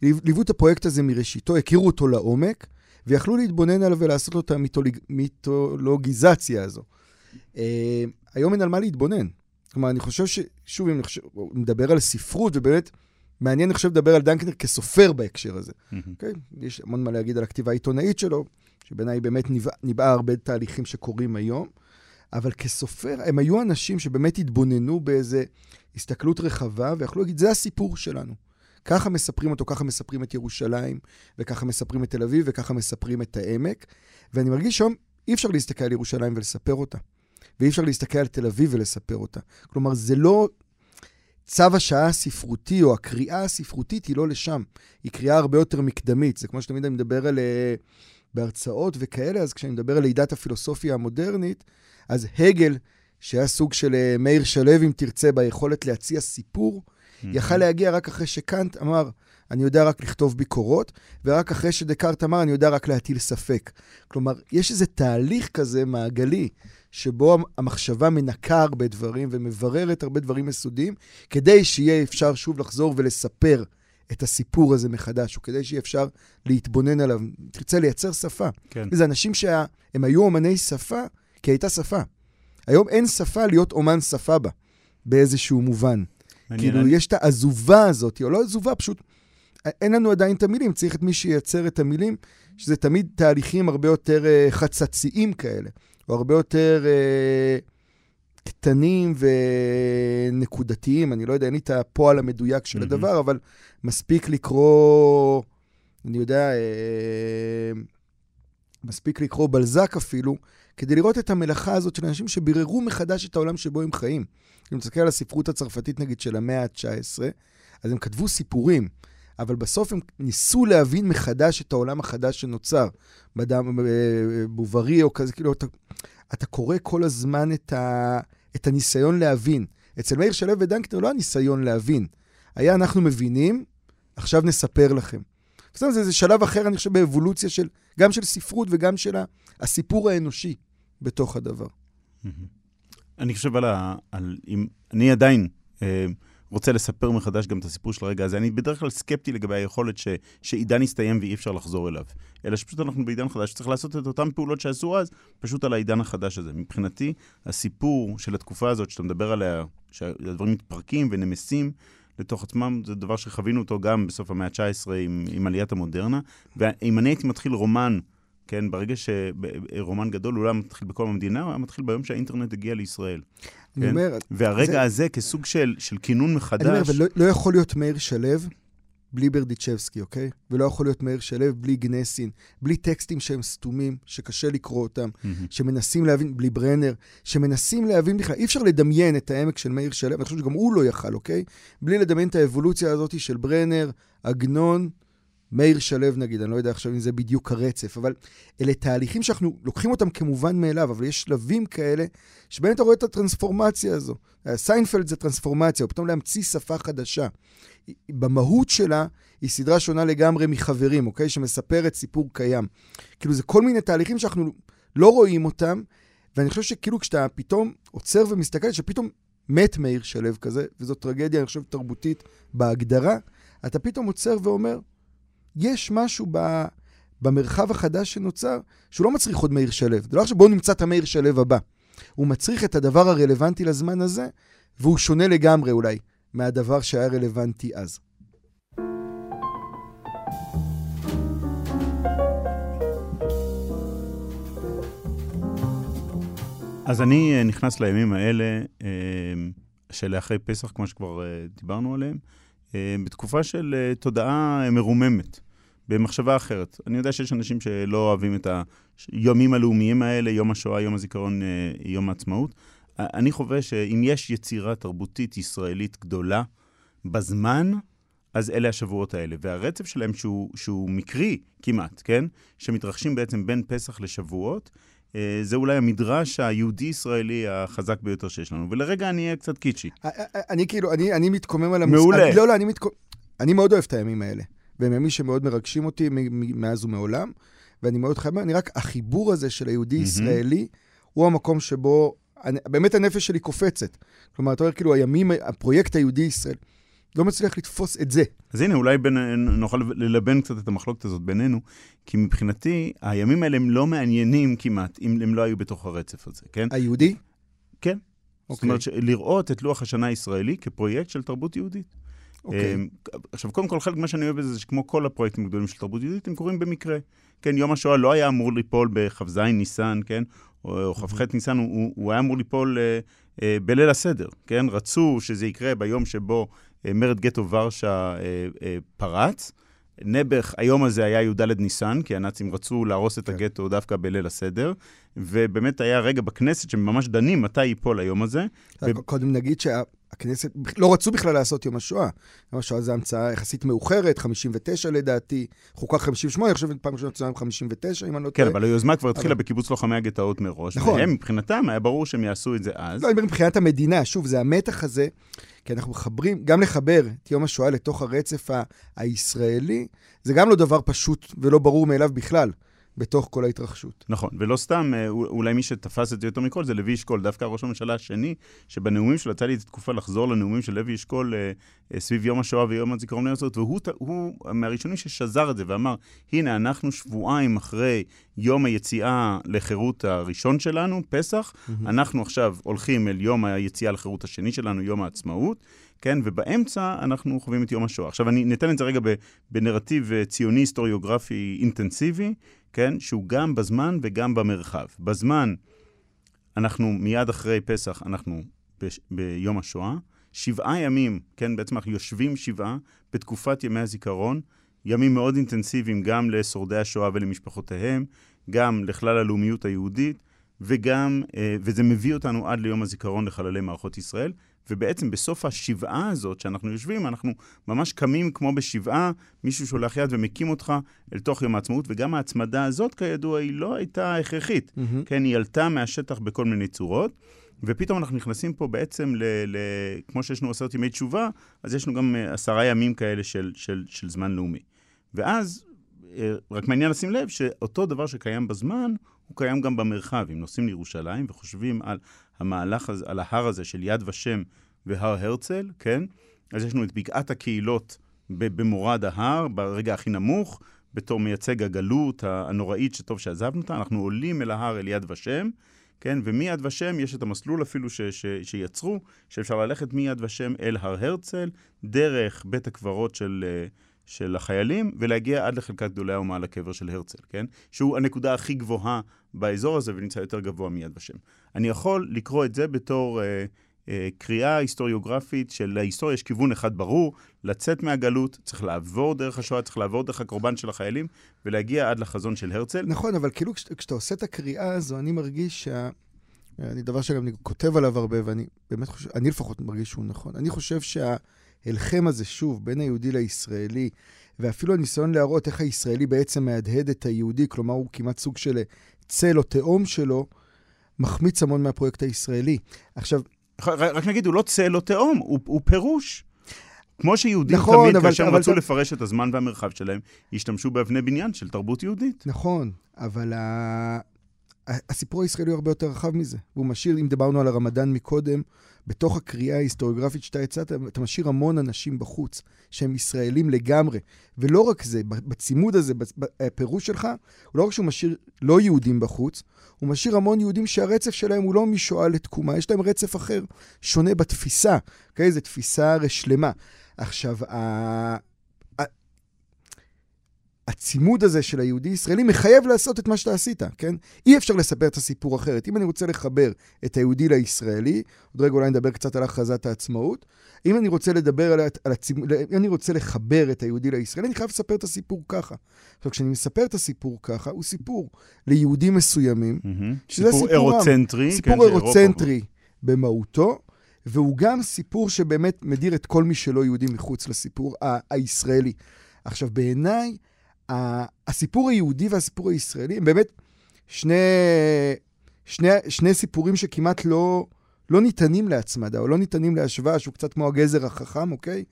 A: ליוו את הפרויקט הזה מראשיתו, הכירו אותו לעומק, ויכלו להתבונן עליו ולעשות לו את המיתולוג- המיתולוגיזציה הזו. אה, היום אין על מה להתבונן. כלומר, אני חושב ש... שוב, אם מדבר על ספרות, ובאמת מעניין, אני חושב, לדבר על דנקנר כסופר בהקשר הזה.
B: מהמם.
A: אוקיי? יש המון מה להגיד על הכתיבה העיתונאית שלו, שבעיניי באמת ניבאה, ניבאה הרבה תהליכים שקורים היום, אבל כסופר, הם היו אנשים שבאמת התבוננו באיזה הסתכלות רחבה, ויכלו להגיד, זה הסיפור שלנו. ככה מספרים אותו, ככה מספרים את ירושלים, וככה מספרים את תל אביב, וככה מספרים את העמק. ואני מרגיש שהיום אי אפשר להסתכל על ירושלים ולספר אותה. ואי אפשר להסתכל על תל אביב ולספר אותה. כלומר, זה לא... צו השעה הספרותי, או הקריאה הספרותית, היא לא לשם. היא קריאה הרבה יותר מקדמית. זה כמו שתמיד אני מדבר על... אה, בהרצאות וכאלה, אז כשאני מדבר על לידת הפילוסופיה המודרנית, אז הגל, שהיה סוג של אה, מאיר שלו, אם תרצה, ביכולת להציע סיפור, יכל להגיע רק אחרי שקאנט אמר, אני יודע רק לכתוב ביקורות, ורק אחרי שדקארט אמר, אני יודע רק להטיל ספק. כלומר, יש איזה תהליך כזה מעגלי, שבו המחשבה מנקה הרבה דברים ומבררת הרבה דברים יסודיים, כדי שיהיה אפשר שוב לחזור ולספר את הסיפור הזה מחדש, או כדי שיהיה אפשר להתבונן עליו. תרצה לייצר שפה.
B: כן.
A: וזה אנשים שהם היו אומני שפה, כי הייתה שפה. היום אין שפה להיות אומן שפה בה, באיזשהו מובן. כאילו,
B: אני-
A: יש את העזובה הזאת, או לא עזובה, פשוט אין לנו עדיין את המילים, צריך את מי שייצר את המילים, שזה תמיד תהליכים הרבה יותר uh, חצציים כאלה, או הרבה יותר uh, קטנים ונקודתיים. אני לא יודע, אין לי את הפועל המדויק של
B: מהמם.
A: הדבר, אבל מספיק לקרוא, אני יודע, uh, מספיק לקרוא בלזק אפילו, כדי לראות את המלאכה הזאת של אנשים שביררו מחדש את העולם שבו הם חיים. אם מסתכל על הספרות הצרפתית, נגיד, של המאה ה-19, אז הם כתבו סיפורים, אבל בסוף הם ניסו להבין מחדש את העולם החדש שנוצר. בדם אה, בוברי או כזה, כאילו, אתה, אתה קורא כל הזמן את, ה, את הניסיון להבין. אצל מאיר שלו ודנקנר לא הניסיון להבין. היה אנחנו מבינים, עכשיו נספר לכם. בסדר, זה, זה שלב אחר, אני חושב, באבולוציה של, גם של ספרות וגם של הסיפור האנושי בתוך הדבר.
B: אני חושב על ה... על אם... אני עדיין אה, רוצה לספר מחדש גם את הסיפור של הרגע הזה. אני בדרך כלל סקפטי לגבי היכולת ש... שעידן יסתיים ואי אפשר לחזור אליו. אלא שפשוט אנחנו בעידן חדש, צריך לעשות את אותן פעולות שעשו אז, פשוט על העידן החדש הזה. מבחינתי, הסיפור של התקופה הזאת, שאתה מדבר עליה, שהדברים מתפרקים ונמסים לתוך עצמם, זה דבר שחווינו אותו גם בסוף המאה ה-19 עם, עם עליית המודרנה. ואם אני הייתי מתחיל רומן, כן, ברגע שרומן גדול, הוא לא היה מתחיל בכל המדינה, הוא היה מתחיל ביום שהאינטרנט הגיע לישראל.
A: אני
B: כן.
A: אומר,
B: והרגע
A: זה-
B: הזה, כסוג של, של כינון מחדש...
A: אני אומר, אבל לא, לא יכול להיות מאיר שלו בלי ברדיצ'בסקי, אוקיי? ולא יכול להיות מאיר שלו בלי גנסין, בלי טקסטים שהם סתומים, שקשה לקרוא אותם,
B: מהמם.
A: שמנסים להבין, בלי ברנר, שמנסים להבין בכלל, אי אפשר לדמיין את העמק של מאיר שלו, אני חושב שגם הוא לא יכל, אוקיי? בלי לדמיין את האבולוציה הזאת של ברנר, עגנון, מאיר שלו נגיד, אני לא יודע עכשיו אם זה בדיוק הרצף, אבל אלה תהליכים שאנחנו לוקחים אותם כמובן מאליו, אבל יש שלבים כאלה שבאמת אתה רואה את הטרנספורמציה הזו. סיינפלד זה טרנספורמציה, או פתאום להמציא שפה חדשה. במהות שלה, היא סדרה שונה לגמרי מחברים, אוקיי? שמספרת סיפור קיים. כאילו, זה כל מיני תהליכים שאנחנו לא רואים אותם, ואני חושב שכאילו כשאתה פתאום עוצר ומסתכל, שפתאום מת מאיר שלו כזה, וזו טרגדיה, אני חושב, תרבותית בהגדרה, אתה פתאום עוצר ואומר, יש משהו ב... במרחב החדש שנוצר, שהוא לא מצריך עוד מאיר שלו. זה לא עכשיו בואו נמצא את המאיר שלו הבא. הוא מצריך את הדבר הרלוונטי לזמן הזה, והוא שונה לגמרי אולי מהדבר שהיה רלוונטי אז.
B: אז אני נכנס לימים האלה, של אחרי פסח, כמו שכבר דיברנו עליהם, בתקופה של תודעה מרוממת. במחשבה אחרת. אני יודע שיש אנשים שלא אוהבים את היומים הלאומיים האלה, יום השואה, יום הזיכרון, אה, יום העצמאות. אני חווה שאם יש יצירה תרבותית ישראלית גדולה בזמן, אז אלה השבועות האלה. והרצף שלהם, שהוא, שהוא מקרי כמעט, כן? שמתרחשים בעצם בין פסח לשבועות, אה, זה אולי המדרש היהודי-ישראלי החזק ביותר שיש לנו. ולרגע אני אהיה קצת קיצ'י.
A: אני כאילו, אני, אני מתקומם על המס...
B: מעולה.
A: לא, לא, אני מתקומם... אני מאוד אוהב את הימים האלה. והם ימים שמאוד מרגשים אותי מאז ומעולם, ואני מאוד חייב, אני רק, החיבור הזה של היהודי-ישראלי, mm-hmm. הוא המקום שבו, אני, באמת הנפש שלי קופצת. כלומר, אתה אומר, כאילו, הימים, הפרויקט היהודי-ישראל, לא מצליח לתפוס את זה.
B: אז הנה, אולי בין, נוכל ללבן קצת את המחלוקת הזאת בינינו, כי מבחינתי, הימים האלה הם לא מעניינים כמעט, אם הם לא היו בתוך הרצף הזה, כן?
A: היהודי?
B: כן. Okay. זאת אומרת, אוקיי. לראות את לוח השנה הישראלי כפרויקט של תרבות יהודית. Okay. אוקיי. אמ, עכשיו, קודם כל, חלק ממה שאני אוהב בזה, זה שכמו כל הפרויקטים הגדולים של תרבות יהודית, הם קורים במקרה. כן, יום השואה לא היה אמור ליפול בכ"ז ניסן, כן? או, כ"ח ניסן, הוא, הוא היה אמור ליפול אה, אה, בליל הסדר, כן? רצו שזה יקרה ביום שבו אה, מרד גטו ורשה אה, אה, פרץ. נעבך, היום הזה היה י"ד ניסן, כי הנאצים רצו להרוס את כן. הגטו דווקא בליל הסדר, ובאמת היה רגע בכנסת שממש דנים מתי ייפול היום הזה.
A: קודם נגיד שה... הכנסת, לא רצו בכלל לעשות יום השואה. יום השואה זו המצאה יחסית מאוחרת, 59 לדעתי, חוקה 58, אני חושב פעם ראשונה צוין 59, אם אני לא
B: טועה. כן, אבל היוזמה כבר התחילה אבל... בקיבוץ לוחמי הגטאות מראש. נכון. והם, מבחינתם, היה ברור שהם יעשו את זה אז.
A: לא, אני אומר מבחינת המדינה, שוב, זה המתח הזה, כי אנחנו מחברים, גם לחבר את יום השואה לתוך הרצף הישראלי, זה גם לא דבר פשוט ולא ברור מאליו בכלל. בתוך כל ההתרחשות.
B: נכון, ולא סתם, אה, אולי מי שתפס את זה יותר מכל זה לוי אשכול, דווקא ראש הממשלה השני, שבנאומים שלו, יצא לי את התקופה לחזור לנאומים של לוי אשכול אה, אה, סביב יום השואה ויום הזיכרון לארצות, והוא הוא מהראשונים ששזר את זה ואמר, הנה, אנחנו שבועיים אחרי יום היציאה לחירות הראשון שלנו, פסח, mm-hmm. אנחנו עכשיו הולכים אל יום היציאה לחירות השני שלנו, יום העצמאות. כן? ובאמצע אנחנו חווים את יום השואה. עכשיו, אני ניתן את זה רגע בנרטיב ציוני היסטוריוגרפי אינטנסיבי, כן? שהוא גם בזמן וגם במרחב. בזמן, אנחנו מיד אחרי פסח, אנחנו ב- ביום השואה. שבעה ימים, כן, בעצם אנחנו יושבים שבעה בתקופת ימי הזיכרון, ימים מאוד אינטנסיביים גם לשורדי השואה ולמשפחותיהם, גם לכלל הלאומיות היהודית, וגם, אה, וזה מביא אותנו עד ליום הזיכרון לחללי מערכות ישראל, ובעצם בסוף השבעה הזאת שאנחנו יושבים, אנחנו ממש קמים כמו בשבעה, מישהו שולח יד ומקים אותך אל תוך יום העצמאות, וגם ההצמדה הזאת, כידוע, היא לא הייתה הכרחית. Mm-hmm. כן, היא עלתה מהשטח בכל מיני צורות. ופתאום אנחנו נכנסים פה בעצם, ל, ל, כמו שיש לנו עשרת ימי תשובה, אז יש לנו גם אה, עשרה ימים כאלה של, של, של זמן לאומי. ואז, אה, רק מעניין לשים לב שאותו דבר שקיים בזמן, הוא קיים גם במרחב. אם נוסעים לירושלים וחושבים על המהלך הזה, על ההר הזה של יד ושם והר הרצל, כן? אז יש לנו את בקעת הקהילות במורד ההר, ברגע הכי נמוך, בתור מייצג הגלות הנוראית שטוב שעזבנו אותה, אנחנו עולים אל ההר אל יד ושם, כן? ומיד ושם יש את המסלול אפילו ש, ש, שיצרו, שאפשר ללכת מיד ושם אל הר הרצל, דרך בית הקברות של... של החיילים, ולהגיע עד לחלקת גדולי האומה לקבר של הרצל, כן? שהוא הנקודה הכי גבוהה באזור הזה ונמצא יותר גבוה מיד ושם. אני יכול לקרוא את זה בתור אה, אה, קריאה היסטוריוגרפית של ההיסטוריה, יש כיוון אחד ברור, לצאת מהגלות, צריך לעבור דרך השואה, צריך לעבור דרך הקורבן של החיילים, ולהגיע עד לחזון של הרצל.
A: נכון, אבל כאילו כשאתה, כשאתה עושה את הקריאה הזו, אני מרגיש שה... אני דבר שגם אני כותב עליו הרבה, ואני באמת חושב, אני לפחות מרגיש שהוא נכון. אני חושב שההלחם הזה, שוב, בין היהודי לישראלי, ואפילו הניסיון להראות איך הישראלי בעצם מהדהד את היהודי, כלומר הוא כמעט סוג של צל או תאום שלו, מחמיץ המון מהפרויקט הישראלי. עכשיו...
B: רק נגיד, הוא לא צל או תאום, הוא, הוא פירוש. כמו שיהודים נכון, תמיד, אבל, כאשר הם רצו אתה... לפרש את הזמן והמרחב שלהם, השתמשו באבני בניין של תרבות יהודית.
A: נכון, אבל ה... הסיפור הישראלי הוא הרבה יותר רחב מזה. והוא משאיר, אם דיברנו על הרמדאן מקודם, בתוך הקריאה ההיסטוריוגרפית שאתה הצעת, אתה משאיר המון אנשים בחוץ, שהם ישראלים לגמרי. ולא רק זה, בצימוד הזה, בפירוש שלך, הוא לא רק שהוא משאיר לא יהודים בחוץ, הוא משאיר המון יהודים שהרצף שלהם הוא לא משואה לתקומה, יש להם רצף אחר, שונה בתפיסה, אוקיי? זו תפיסה שלמה. עכשיו. הצימוד הזה של היהודי-ישראלי מחייב לעשות את מה שאתה עשית, כן? אי אפשר לספר את הסיפור אחרת. אם אני רוצה לחבר את היהודי לישראלי, עוד רגע אולי נדבר קצת על הכרזת העצמאות, אם אני רוצה לדבר על, על הצימוד, אם אני רוצה לחבר את היהודי לישראלי, אני חייב לספר את הסיפור ככה. עכשיו, כשאני מספר את הסיפור ככה, הוא סיפור ליהודים מסוימים,
B: mm-hmm. שזה סיפור אירוצנטרי.
A: סיפור כן, אירוצנטרי במהותו. והוא גם סיפור שבאמת מדיר את כל מי שלא יהודי מחוץ לסיפור ה- הישראלי. עכשיו, בעיניי, הסיפור היהודי והסיפור הישראלי הם באמת שני, שני, שני סיפורים שכמעט לא, לא ניתנים להצמדה, או לא ניתנים להשוואה, שהוא קצת כמו הגזר החכם, אוקיי?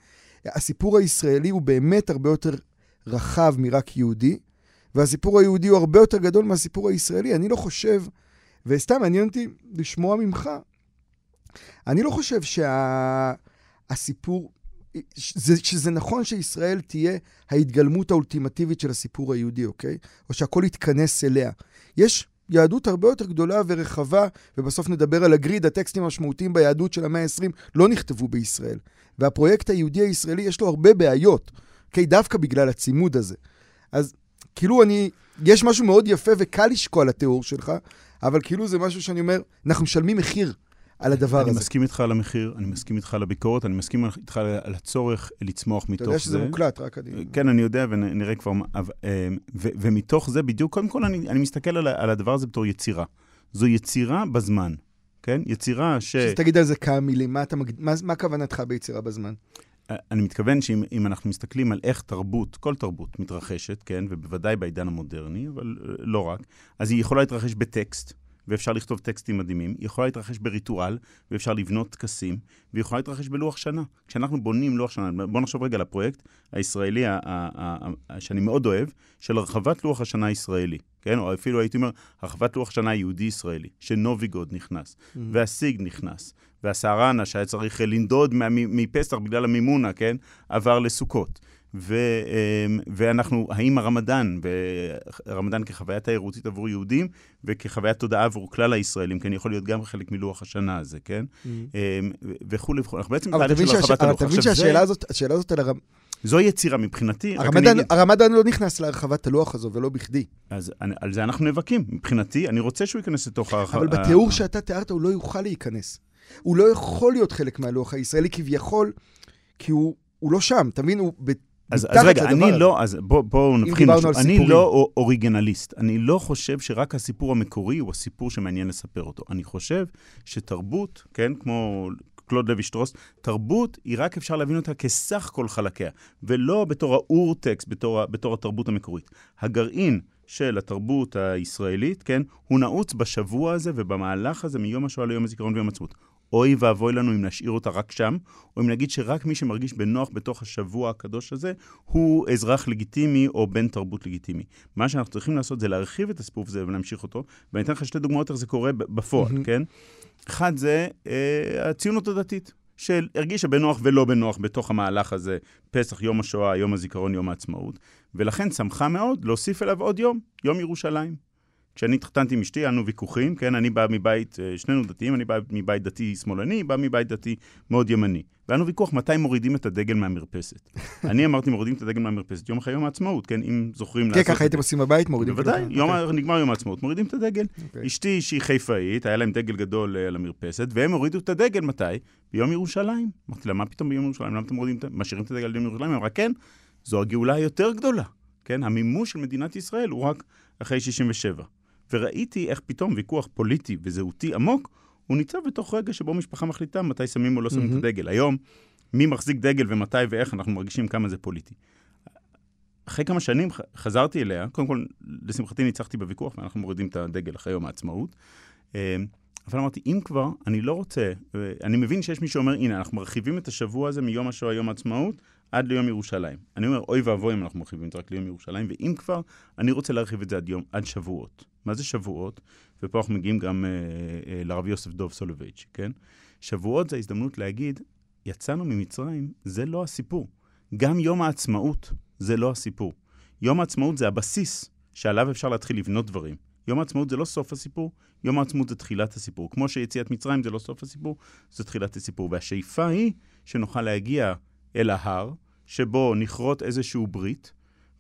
A: הסיפור הישראלי הוא באמת הרבה יותר רחב מרק יהודי, והסיפור היהודי הוא הרבה יותר גדול מהסיפור הישראלי. אני לא חושב, וסתם מעניין אותי לשמוע ממך, אני לא חושב שהסיפור, שזה, שזה נכון שישראל תהיה ההתגלמות האולטימטיבית של הסיפור היהודי, אוקיי? או שהכל יתכנס אליה. יש יהדות הרבה יותר גדולה ורחבה, ובסוף נדבר על הגריד, הטקסטים המשמעותיים ביהדות של המאה ה-20 לא נכתבו בישראל. והפרויקט היהודי הישראלי יש לו הרבה בעיות, אוקיי? דווקא בגלל הצימוד הזה. אז כאילו אני, יש משהו מאוד יפה וקל לשקוע לתיאור שלך, אבל כאילו זה משהו שאני אומר, אנחנו משלמים מחיר על הדבר
B: אני
A: הזה.
B: אני מסכים איתך על המחיר, אני מסכים איתך על הביקורת, אני מסכים איתך על הצורך לצמוח מתוך זה. אתה
A: יודע שזה זה. מוקלט, רק עדיין.
B: כן, אני יודע, ונראה כבר... אה, ומתוך זה בדיוק, קודם כל אני, אני מסתכל על, על הדבר הזה בתור יצירה. זו יצירה בזמן, כן? יצירה ש...
A: תגיד על זה כמה מילים, מה, אתה, מה, מה כוונתך ביצירה בזמן?
B: אה, אני מתכוון שאם אנחנו מסתכלים על איך תרבות, כל תרבות מתרחשת, כן, ובוודאי בעידן המודרני, אבל אה, לא רק, אז היא יכולה להתרחש בטקסט, ואפשר לכתוב טקסטים מדהימים, היא יכולה להתרחש בריטואל, ואפשר לבנות טקסים, והיא יכולה להתרחש בלוח שנה. כשאנחנו בונים לוח שנה, בואו נחשוב רגע על הפרויקט הישראלי, שאני מאוד אוהב, של הרחבת לוח השנה הישראלי, כן? או אפילו הייתי אומר, הרחבת לוח השנה היהודי-ישראלי, שנוביגוד נכנס, mm-hmm. והסיג נכנס, והסהרנה, שהיה צריך לנדוד מפסח בגלל המימונה, כן? עבר לסוכות. ו, אמ, ואנחנו, האם הרמדאן, הרמדאן כחוויה תיירותית עבור יהודים וכחוויית תודעה עבור כלל הישראלים, כן, יכול להיות גם חלק מלוח השנה הזה, כן? Mm-hmm. וכולי וכולי. אנחנו בעצם
A: בתהליך של הרחבת הלוח. אבל תבין שהשאלה הזאת, השאלה הזאת על הרמדאן...
B: זו יצירה מבחינתי.
A: הרמדאן, אני... הרמדאן לא נכנס להרחבת הלוח הזו, ולא בכדי.
B: אז אני, על זה אנחנו נאבקים. מבחינתי, אני רוצה שהוא ייכנס לתוך
A: הרחבה. אבל בתיאור שאתה תיארת, הוא לא יוכל להיכנס. הוא לא יכול להיות חלק מהלוח הישראלי כביכול, כי הוא, הוא לא שם, אתה מבין? הוא
B: אז, אז רגע, אני לא, אז בואו בוא נבחין משהו. אני לא אוריגנליסט. אני לא חושב שרק הסיפור המקורי הוא הסיפור שמעניין לספר אותו. אני חושב שתרבות, כן, כמו קלוד לוי שטרוס, תרבות היא רק אפשר להבין אותה כסך כל חלקיה, ולא בתור האורטקס, בתור, בתור התרבות המקורית. הגרעין של התרבות הישראלית, כן, הוא נעוץ בשבוע הזה ובמהלך הזה מיום השואה ליום הזיכרון ויום העצמאות. אוי ואבוי לנו אם נשאיר אותה רק שם, או אם נגיד שרק מי שמרגיש בנוח בתוך השבוע הקדוש הזה, הוא אזרח לגיטימי או בן תרבות לגיטימי. מה שאנחנו צריכים לעשות זה להרחיב את הסיפור הזה ולהמשיך אותו, ואני אתן לך שתי דוגמאות איך זה קורה בפועל, mm-hmm. כן? אחד זה אה, הציונות הדתית. שהרגישה בנוח ולא בנוח בתוך המהלך הזה, פסח, יום השואה, יום הזיכרון, יום העצמאות, ולכן שמחה מאוד להוסיף אליו עוד יום, יום ירושלים. כשאני התחתנתי עם אשתי, היה לנו ויכוחים, כן? אני בא מבית, אה, שנינו דתיים, אני בא מבית דתי שמאלני, היא באה מבית דתי מאוד ימני. והיה לנו ויכוח מתי מורידים את הדגל מהמרפסת. אני אמרתי, מורידים את הדגל מהמרפסת יום אחרי יום העצמאות, כן? אם זוכרים
A: כן, ככה הייתם עושים בבית, מורידים
B: את הדגל. בוודאי, נגמר יום העצמאות, מורידים את הדגל. אוקיי. אשתי, שהיא חיפאית, היה להם דגל גדול אה, על המרפסת, והם הורידו את הדגל מתי? ביום ירושלים. אמרתי לה, מה פתאום ביום ירושלים? למה אתם מורידים, משאירים את הדגל ביום ירושלים? היא אמרה, כן, זו הגאולה היותר גדולה. כן, המימוש של מדינת ישראל הוא רק אחרי 67. וראיתי איך פתאום ויכוח פוליטי וזהותי עמוק, הוא ניצב בתוך רגע שבו משפחה מחליטה מתי שמים או לא שמים mm-hmm. את הדגל. היום, מי מחזיק דגל ומתי ואיך, אנחנו מרגישים כמה זה פוליטי. אחרי כמה שנים חזרתי אליה, קודם כל, לשמחתי ניצחתי בוויכוח, ואנחנו מורידים את הדגל אחרי יום העצמאות. אה, אבל אמרתי, אם כבר, אני לא רוצה, אני מבין שיש מי שאומר, הנה, אנחנו מרחיבים את השבוע הזה מיום השואה, יום העצמאות, עד ליום ירושלים. אני אומר, אוי ואבוי אם אנחנו מרחיבים את זה רק ליום ירושלים, ואם כבר, אני רוצה להרחיב את זה עד יום, עד שבועות. מה זה שבועות? ופה אנחנו מגיעים גם אה, אה, לרב יוסף דוב סולובייץ', כן? שבועות זה הזדמנות להגיד, יצאנו ממצרים, זה לא הסיפור. גם יום העצמאות זה לא הסיפור. יום העצמאות זה הבסיס שעליו אפשר להתחיל לבנות דברים. יום העצמאות זה לא סוף הסיפור, יום העצמאות זה תחילת הסיפור. כמו שיציאת מצרים זה לא סוף הסיפור, זה תחילת הסיפור. והשאיפה היא שנוכל להגיע אל ההר, שבו נכרות איזשהו ברית,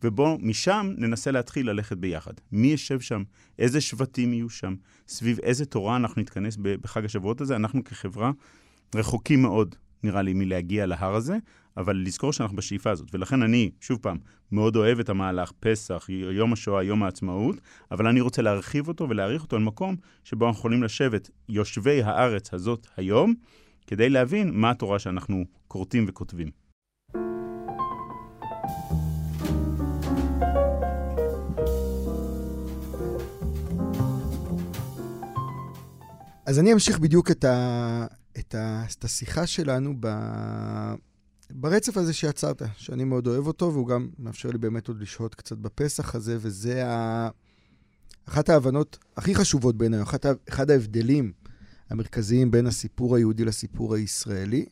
B: ובואו משם ננסה להתחיל ללכת ביחד. מי יושב שם? איזה שבטים יהיו שם? סביב איזה תורה אנחנו נתכנס בחג השבועות הזה? אנחנו כחברה רחוקים מאוד, נראה לי, מלהגיע להר הזה, אבל לזכור שאנחנו בשאיפה הזאת. ולכן אני, שוב פעם, מאוד אוהב את המהלך פסח, יום השואה, יום העצמאות, אבל אני רוצה להרחיב אותו ולהעריך אותו למקום שבו אנחנו יכולים לשבת, יושבי הארץ הזאת היום, כדי להבין מה התורה שאנחנו כורתים וכותבים.
A: אז אני אמשיך בדיוק את, ה, את, ה, את השיחה שלנו ב, ברצף הזה שיצרת, שאני מאוד אוהב אותו, והוא גם מאפשר לי באמת עוד לשהות קצת בפסח הזה, וזה ה... אחת ההבנות הכי חשובות בעיניי, אחד ההבדלים המרכזיים בין הסיפור היהודי לסיפור הישראלי,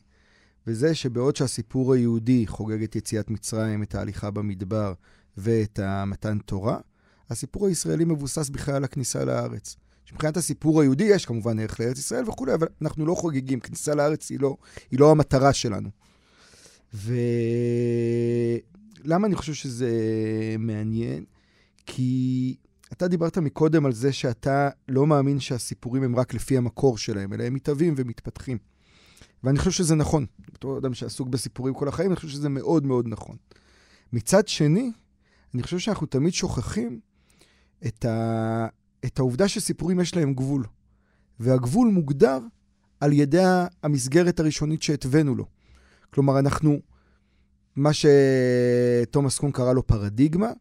A: וזה שבעוד שהסיפור היהודי חוגג את יציאת מצרים, את ההליכה במדבר ואת המתן תורה, הסיפור הישראלי מבוסס בכלל על הכניסה לארץ. שמבחינת הסיפור היהודי יש כמובן ערך לארץ ישראל וכולי, אבל אנחנו לא חוגגים, כניסה לארץ היא לא, היא לא המטרה שלנו. ולמה אני חושב שזה מעניין? כי אתה דיברת מקודם על זה שאתה לא מאמין שהסיפורים הם רק לפי המקור שלהם, אלא הם מתהווים ומתפתחים. ואני חושב שזה נכון. בתור אדם שעסוק בסיפורים כל החיים, אני חושב שזה מאוד מאוד נכון. מצד שני, אני חושב שאנחנו תמיד שוכחים את, ה... את העובדה שסיפורים יש להם גבול. והגבול מוגדר על ידי המסגרת הראשונית שהתווינו לו. כלומר, אנחנו, מה שתומאס קון קרא לו פרדיגמה,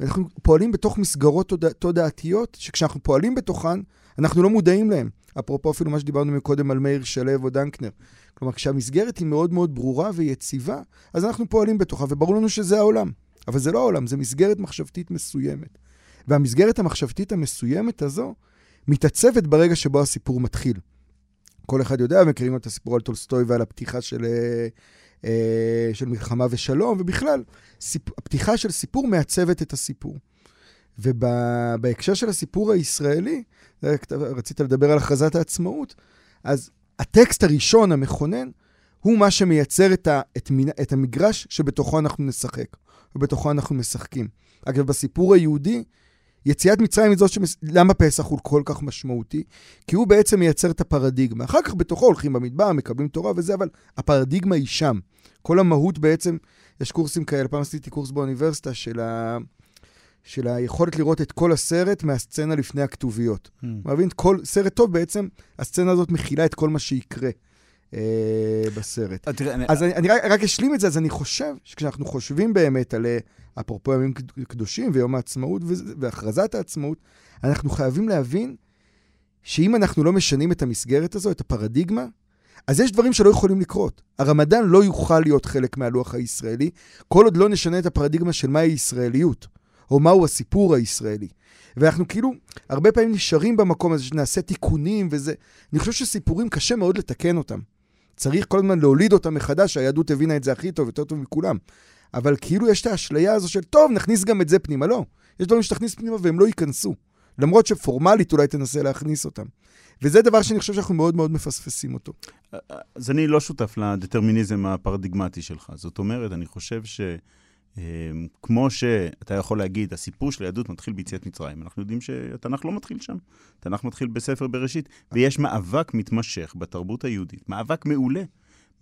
A: ואנחנו פועלים בתוך מסגרות תודע, תודעתיות, שכשאנחנו פועלים בתוכן, אנחנו לא מודעים להן. אפרופו אפילו מה שדיברנו מקודם על מאיר שלו או דנקנר. כלומר, כשהמסגרת היא מאוד מאוד ברורה ויציבה, אז אנחנו פועלים בתוכה, וברור לנו שזה העולם. אבל זה לא העולם, זה מסגרת מחשבתית מסוימת. והמסגרת המחשבתית המסוימת הזו מתעצבת ברגע שבו הסיפור מתחיל. כל אחד יודע, מכירים את הסיפור על טולסטוי ועל הפתיחה של, אה, אה, של מלחמה ושלום, ובכלל, סיפ, הפתיחה של סיפור מעצבת את הסיפור. ובהקשר של הסיפור הישראלי, רצית לדבר על הכרזת העצמאות, אז הטקסט הראשון, המכונן, הוא מה שמייצר את, ה, את, מינה, את המגרש שבתוכו אנחנו נשחק, ובתוכו אנחנו משחקים. אגב, בסיפור היהודי, יציאת מצרים היא זאת שמס... למה פסח הוא כל כך משמעותי? כי הוא בעצם מייצר את הפרדיגמה. אחר כך בתוכו הולכים במדבר, מקבלים תורה וזה, אבל הפרדיגמה היא שם. כל המהות בעצם, יש קורסים כאלה, פעם עשיתי קורס באוניברסיטה של, ה... של היכולת לראות את כל הסרט מהסצנה לפני הכתוביות. Mm. מבין? כל סרט טוב בעצם, הסצנה הזאת מכילה את כל מה שיקרה. אה, בסרט. תראה, אז אני, רק אשלים את זה, אז אני חושב שכשאנחנו חושבים באמת על, אה, אפרופו ימים קדושים ויום העצמאות והכרזת העצמאות, אנחנו חייבים להבין שאם אנחנו לא משנים את המסגרת הזו, את הפרדיגמה, אז יש דברים שלא יכולים לקרות. הרמדאן לא יוכל להיות חלק מהלוח הישראלי, כל עוד לא נשנה את הפרדיגמה של מהי ישראליות, או מהו הסיפור הישראלי. ואנחנו כאילו, הרבה פעמים נשארים במקום הזה שנעשה תיקונים וזה. אני חושב שסיפורים קשה מאוד לתקן אותם. צריך כל הזמן להוליד אותם מחדש, היהדות הבינה את זה הכי טוב, יותר טוב מכולם. אבל כאילו יש את האשליה הזו של, טוב, נכניס גם את זה פנימה. לא, יש דברים שתכניס פנימה והם לא ייכנסו. למרות שפורמלית אולי תנסה להכניס אותם. וזה דבר שאני חושב שאנחנו מאוד מאוד מפספסים אותו.
B: אז אני לא שותף לדטרמיניזם הפרדיגמטי שלך. זאת אומרת, אני חושב ש... אמ, כמו שאתה יכול להגיד, הסיפור של היהדות מתחיל ביציאת מצרים, אנחנו יודעים שהתנ"ך לא מתחיל שם. התנ"ך מתחיל בספר בראשית, ויש מאבק מתמשך בתרבות היהודית, מאבק מעולה,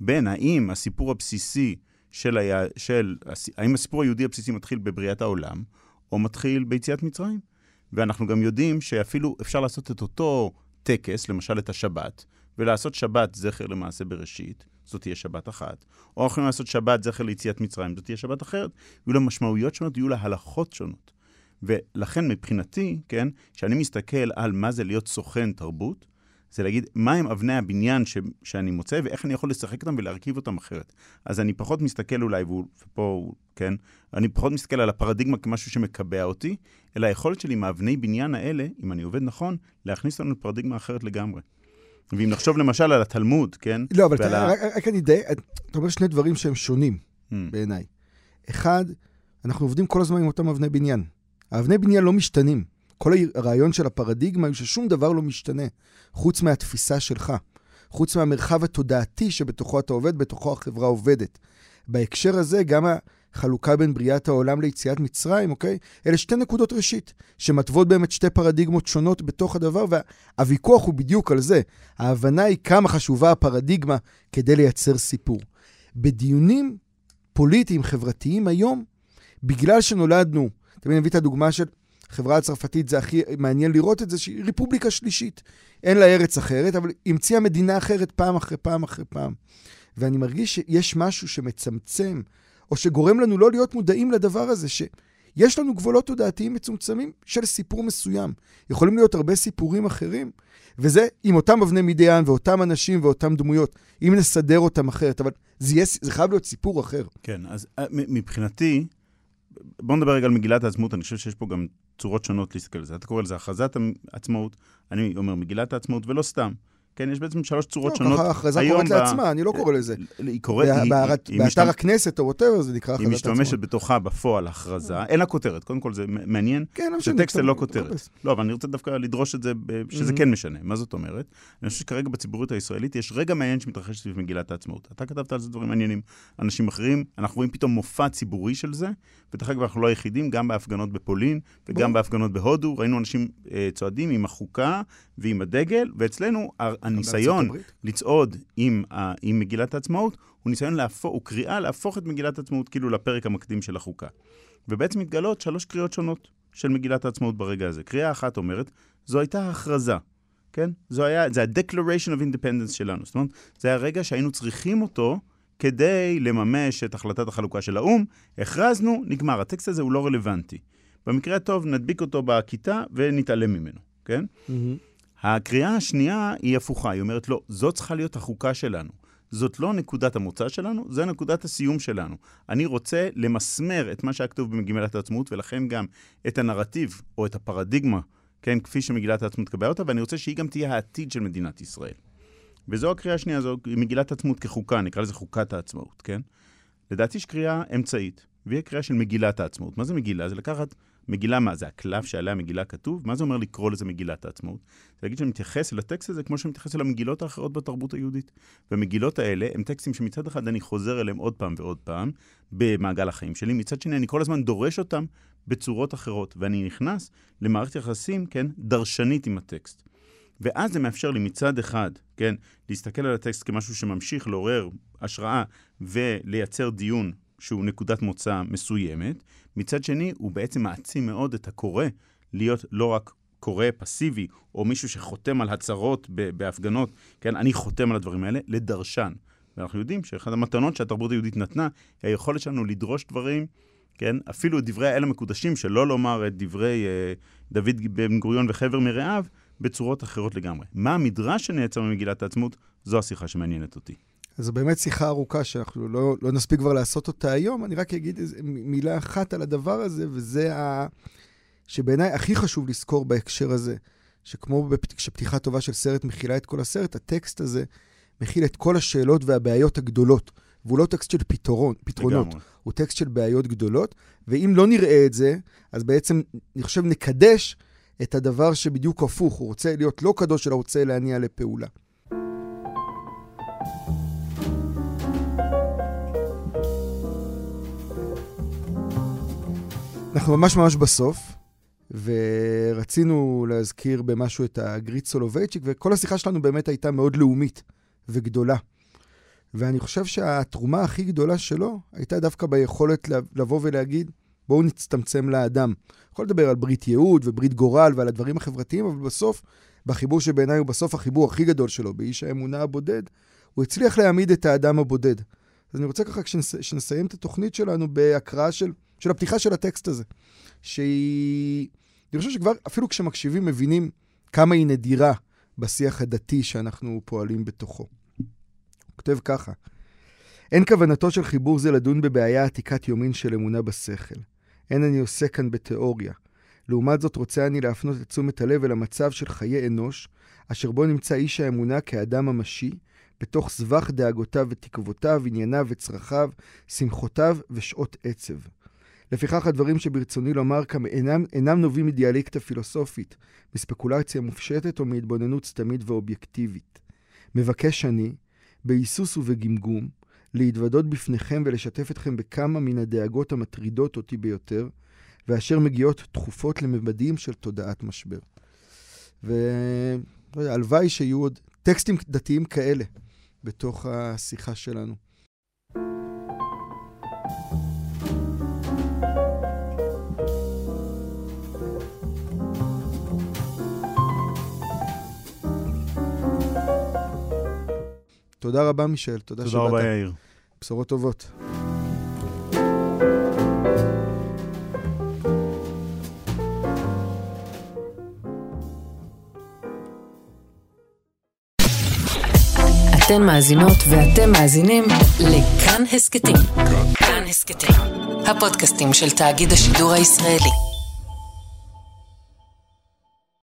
B: בין האם הסיפור הבסיסי של, היה, של האם הסיפור היהודי הבסיסי מתחיל בבריאת העולם, או מתחיל ביציאת מצרים. ואנחנו גם יודעים שאפילו אפשר לעשות את אותו טקס, למשל את השבת, ולעשות שבת זכר למעשה בראשית, זאת תהיה שבת אחת. או יכולים לעשות שבת זכר ליציאת מצרים, זאת תהיה שבת אחרת. יהיו לה משמעויות שונות, יהיו לה הלכות שונות. ולכן מבחינתי, כן, כשאני מסתכל על מה זה להיות סוכן תרבות, זה להגיד מהם אבני הבניין ש, שאני מוצא ואיך אני יכול לשחק אותם ולהרכיב אותם אחרת. אז אני פחות מסתכל אולי, ופה, כן, אני פחות מסתכל על הפרדיגמה כמשהו שמקבע אותי, אלא היכולת שלי מאבני בניין האלה, אם אני עובד נכון, להכניס אותנו לפרדיגמה אחרת לגמרי. ואם נחשוב למשל על התלמוד, כן?
A: לא, אבל אתה, ה... רק, רק אני די, אתה אומר שני דברים שהם שונים hmm. בעיניי. אחד, אנחנו עובדים כל הזמן עם אותם אבני בניין. האבני בניין לא משתנים. כל הרעיון של הפרדיגמה הוא ששום דבר לא משתנה, חוץ מהתפיסה שלך, חוץ מהמרחב התודעתי שבתוכו אתה עובד, בתוכו החברה עובדת. בהקשר הזה, גם חלוקה בין בריאת העולם ליציאת מצרים, אוקיי? אלה שתי נקודות ראשית, שמתוות באמת שתי פרדיגמות שונות בתוך הדבר, והוויכוח הוא בדיוק על זה. ההבנה היא כמה חשובה הפרדיגמה כדי לייצר סיפור. בדיונים פוליטיים, חברתיים היום, בגלל שנולדנו, תמיד נביא את הדוגמה של החברה הצרפתית, זה הכי מעניין לראות את זה, שהיא ריפובליקה שלישית. אין לה ארץ אחרת, אבל המציאה מדינה אחרת פעם אחרי פעם אחרי פעם. ואני מרגיש שיש משהו שמצמצם, או שגורם לנו לא להיות מודעים לדבר הזה, שיש לנו גבולות תודעתיים מצומצמים של סיפור מסוים. יכולים להיות הרבה סיפורים אחרים, וזה עם אותם אבני מדיין ואותם אנשים ואותם דמויות, אם נסדר אותם אחרת, אבל זה, יהיה, זה חייב להיות סיפור אחר.
B: כן, אז אה, מבחינתי, בואו נדבר רגע על מגילת העצמאות, אני חושב שיש פה גם צורות שונות להסתכל על זה. אתה קורא לזה הכרזת העצמאות, אני אומר מגילת העצמאות, ולא סתם. כן, יש בעצם שלוש צורות
A: לא,
B: שונות.
A: ההכרזה קוראת לעצמה, אני לא קורא לזה.
B: היא קוראת...
A: באתר הכנסת או ווטאבר זה נקרא הכרזת
B: עצמה. היא משתמשת בתוכה בפועל הכרזה, אין לה כותרת, קודם כל זה מעניין,
A: כן,
B: שטקסט זה לא כותרת. לא, אבל אני רוצה דווקא לדרוש את זה, שזה כן משנה. מה זאת אומרת? אני חושב שכרגע בציבוריות הישראלית יש רגע מעניין שמתרחש סביב מגילת העצמאות. אתה כתבת על זה דברים מעניינים, אנשים אחרים, אנחנו רואים פתאום מופע ציבורי של זה, ודרך אגב, אנחנו לא היחידים, גם בהפגנות בפולין וגם בהפגנות בהודו, ראינו אנשים צועדים עם החוקה ועם הדגל, ואצלנו הניסיון לצעוד עם, ה, עם מגילת העצמאות, הוא ניסיון להפוך, הוא קריאה להפוך את מגילת העצמאות כאילו לפרק המקדים של החוקה. ובעצם מתגלות שלוש קריאות שונות של מגילת העצמאות ברגע הזה. קריאה אחת אומרת, זו הייתה הכרזה, כן? זו היה, זה ה-Declaration of Independence שלנו. זאת אומרת, זה הרגע שהיינו צריכים אותו כדי לממש את החלטת החלוקה של האו"ם. הכרזנו, נגמר. הטקסט הזה הוא לא רלוונטי. במקרה הטוב, נדביק אותו בכיתה ונתעלם ממנו, כן? Mm-hmm. הקריאה השנייה היא הפוכה, היא אומרת, לא, זאת צריכה להיות החוקה שלנו. זאת לא נקודת המוצא שלנו, זו נקודת הסיום שלנו. אני רוצה למסמר את מה שהיה כתוב במגילת העצמאות, ולכן גם את הנרטיב או את הפרדיגמה, כן, כפי שמגילת העצמאות קבעה אותה, ואני רוצה שהיא גם תהיה העתיד של מדינת ישראל. וזו הקריאה השנייה, זו מגילת העצמאות כחוקה, נקרא לזה חוקת העצמאות, כן? לדעתי יש קריאה אמצעית, והיא הקריאה של מגילת העצמאות. מה זה מגילה? זה לקחת מגילה, מה זה הקלף שעליה מגילה כתוב? מה זה אומר לקרוא לזה מגילת העצמאות? זה להגיד שאני מתייחס אל הטקסט הזה כמו שאני מתייחס אל המגילות האחרות בתרבות היהודית. והמגילות האלה הם טקסטים שמצד אחד אני חוזר אליהם עוד פעם ועוד פעם במעגל החיים שלי, מצד שני אני כל הזמן דורש אותם בצורות אחרות, ואני נכנס למערכת יחסים, כן, דרשנית עם הטקסט. ואז זה מאפשר לי מצד אחד, כן, להסתכל על הטקסט כמשהו שממשיך לעורר השראה ולייצר דיון שהוא נקודת מוצא מסוימת, מצד שני, הוא בעצם מעצים מאוד את הקורא להיות לא רק קורא פסיבי, או מישהו שחותם על הצהרות בהפגנות, כן, אני חותם על הדברים האלה, לדרשן. ואנחנו יודעים שאחת המתנות שהתרבות היהודית נתנה, היא היכולת שלנו לדרוש דברים, כן, אפילו את דברי האל המקודשים, שלא לומר את דברי אה, דוד בן גוריון וחבר מרעיו, בצורות אחרות לגמרי. מה המדרש שנעצר ממגילת העצמאות, זו השיחה שמעניינת אותי.
A: זו באמת שיחה ארוכה שאנחנו לא, לא נספיק כבר לעשות אותה היום. אני רק אגיד איזה מילה אחת על הדבר הזה, וזה ה... שבעיניי הכי חשוב לזכור בהקשר הזה, שכמו כשפתיחה טובה של סרט מכילה את כל הסרט, הטקסט הזה מכיל את כל השאלות והבעיות הגדולות. והוא לא טקסט של פתרון, פתרונות, לגמרי. הוא טקסט של בעיות גדולות, ואם לא נראה את זה, אז בעצם, אני חושב, נקדש את הדבר שבדיוק הפוך. הוא רוצה להיות לא קדוש, אלא רוצה להניע לפעולה. אנחנו ממש ממש בסוף, ורצינו להזכיר במשהו את הגריט סולובייצ'יק, וכל השיחה שלנו באמת הייתה מאוד לאומית וגדולה. ואני חושב שהתרומה הכי גדולה שלו הייתה דווקא ביכולת לבוא ולהגיד, בואו נצטמצם לאדם. יכול לדבר על ברית ייעוד וברית גורל ועל הדברים החברתיים, אבל בסוף, בחיבור שבעיניי הוא בסוף החיבור הכי גדול שלו, באיש האמונה הבודד, הוא הצליח להעמיד את האדם הבודד. אז אני רוצה ככה, כשנסיים את התוכנית שלנו בהקראה של של הפתיחה של הטקסט הזה. שהיא... אני חושב שכבר, אפילו כשמקשיבים, מבינים כמה היא נדירה בשיח הדתי שאנחנו פועלים בתוכו. הוא כותב ככה: אין כוונתו של חיבור זה לדון בבעיה עתיקת יומין של אמונה בשכל. אין אני עושה כאן בתיאוריה. לעומת זאת רוצה אני להפנות את תשומת הלב אל המצב של חיי אנוש, אשר בו נמצא איש האמונה כאדם ממשי, בתוך סבך דאגותיו ותקוותיו, ענייניו וצרכיו, שמחותיו ושעות עצב. לפיכך הדברים שברצוני לומר כאן אינם, אינם נובעים מדיאלקטה פילוסופית, מספקולציה מופשטת או מהתבוננות סתמית ואובייקטיבית. מבקש אני, בהיסוס ובגמגום, להתוודות בפניכם ולשתף אתכם בכמה מן הדאגות המטרידות אותי ביותר, ואשר מגיעות תכופות לממדים של תודעת משבר. והלוואי שיהיו עוד טקסטים דתיים כאלה בתוך השיחה שלנו. תודה רבה, מישל. תודה
B: שבאת. תודה רבה, יאיר.
A: בשורות טובות.
C: אתן מאזינות ואתם מאזינים לכאן הסכתים. כאן הסכתים, הפודקאסטים של תאגיד השידור הישראלי.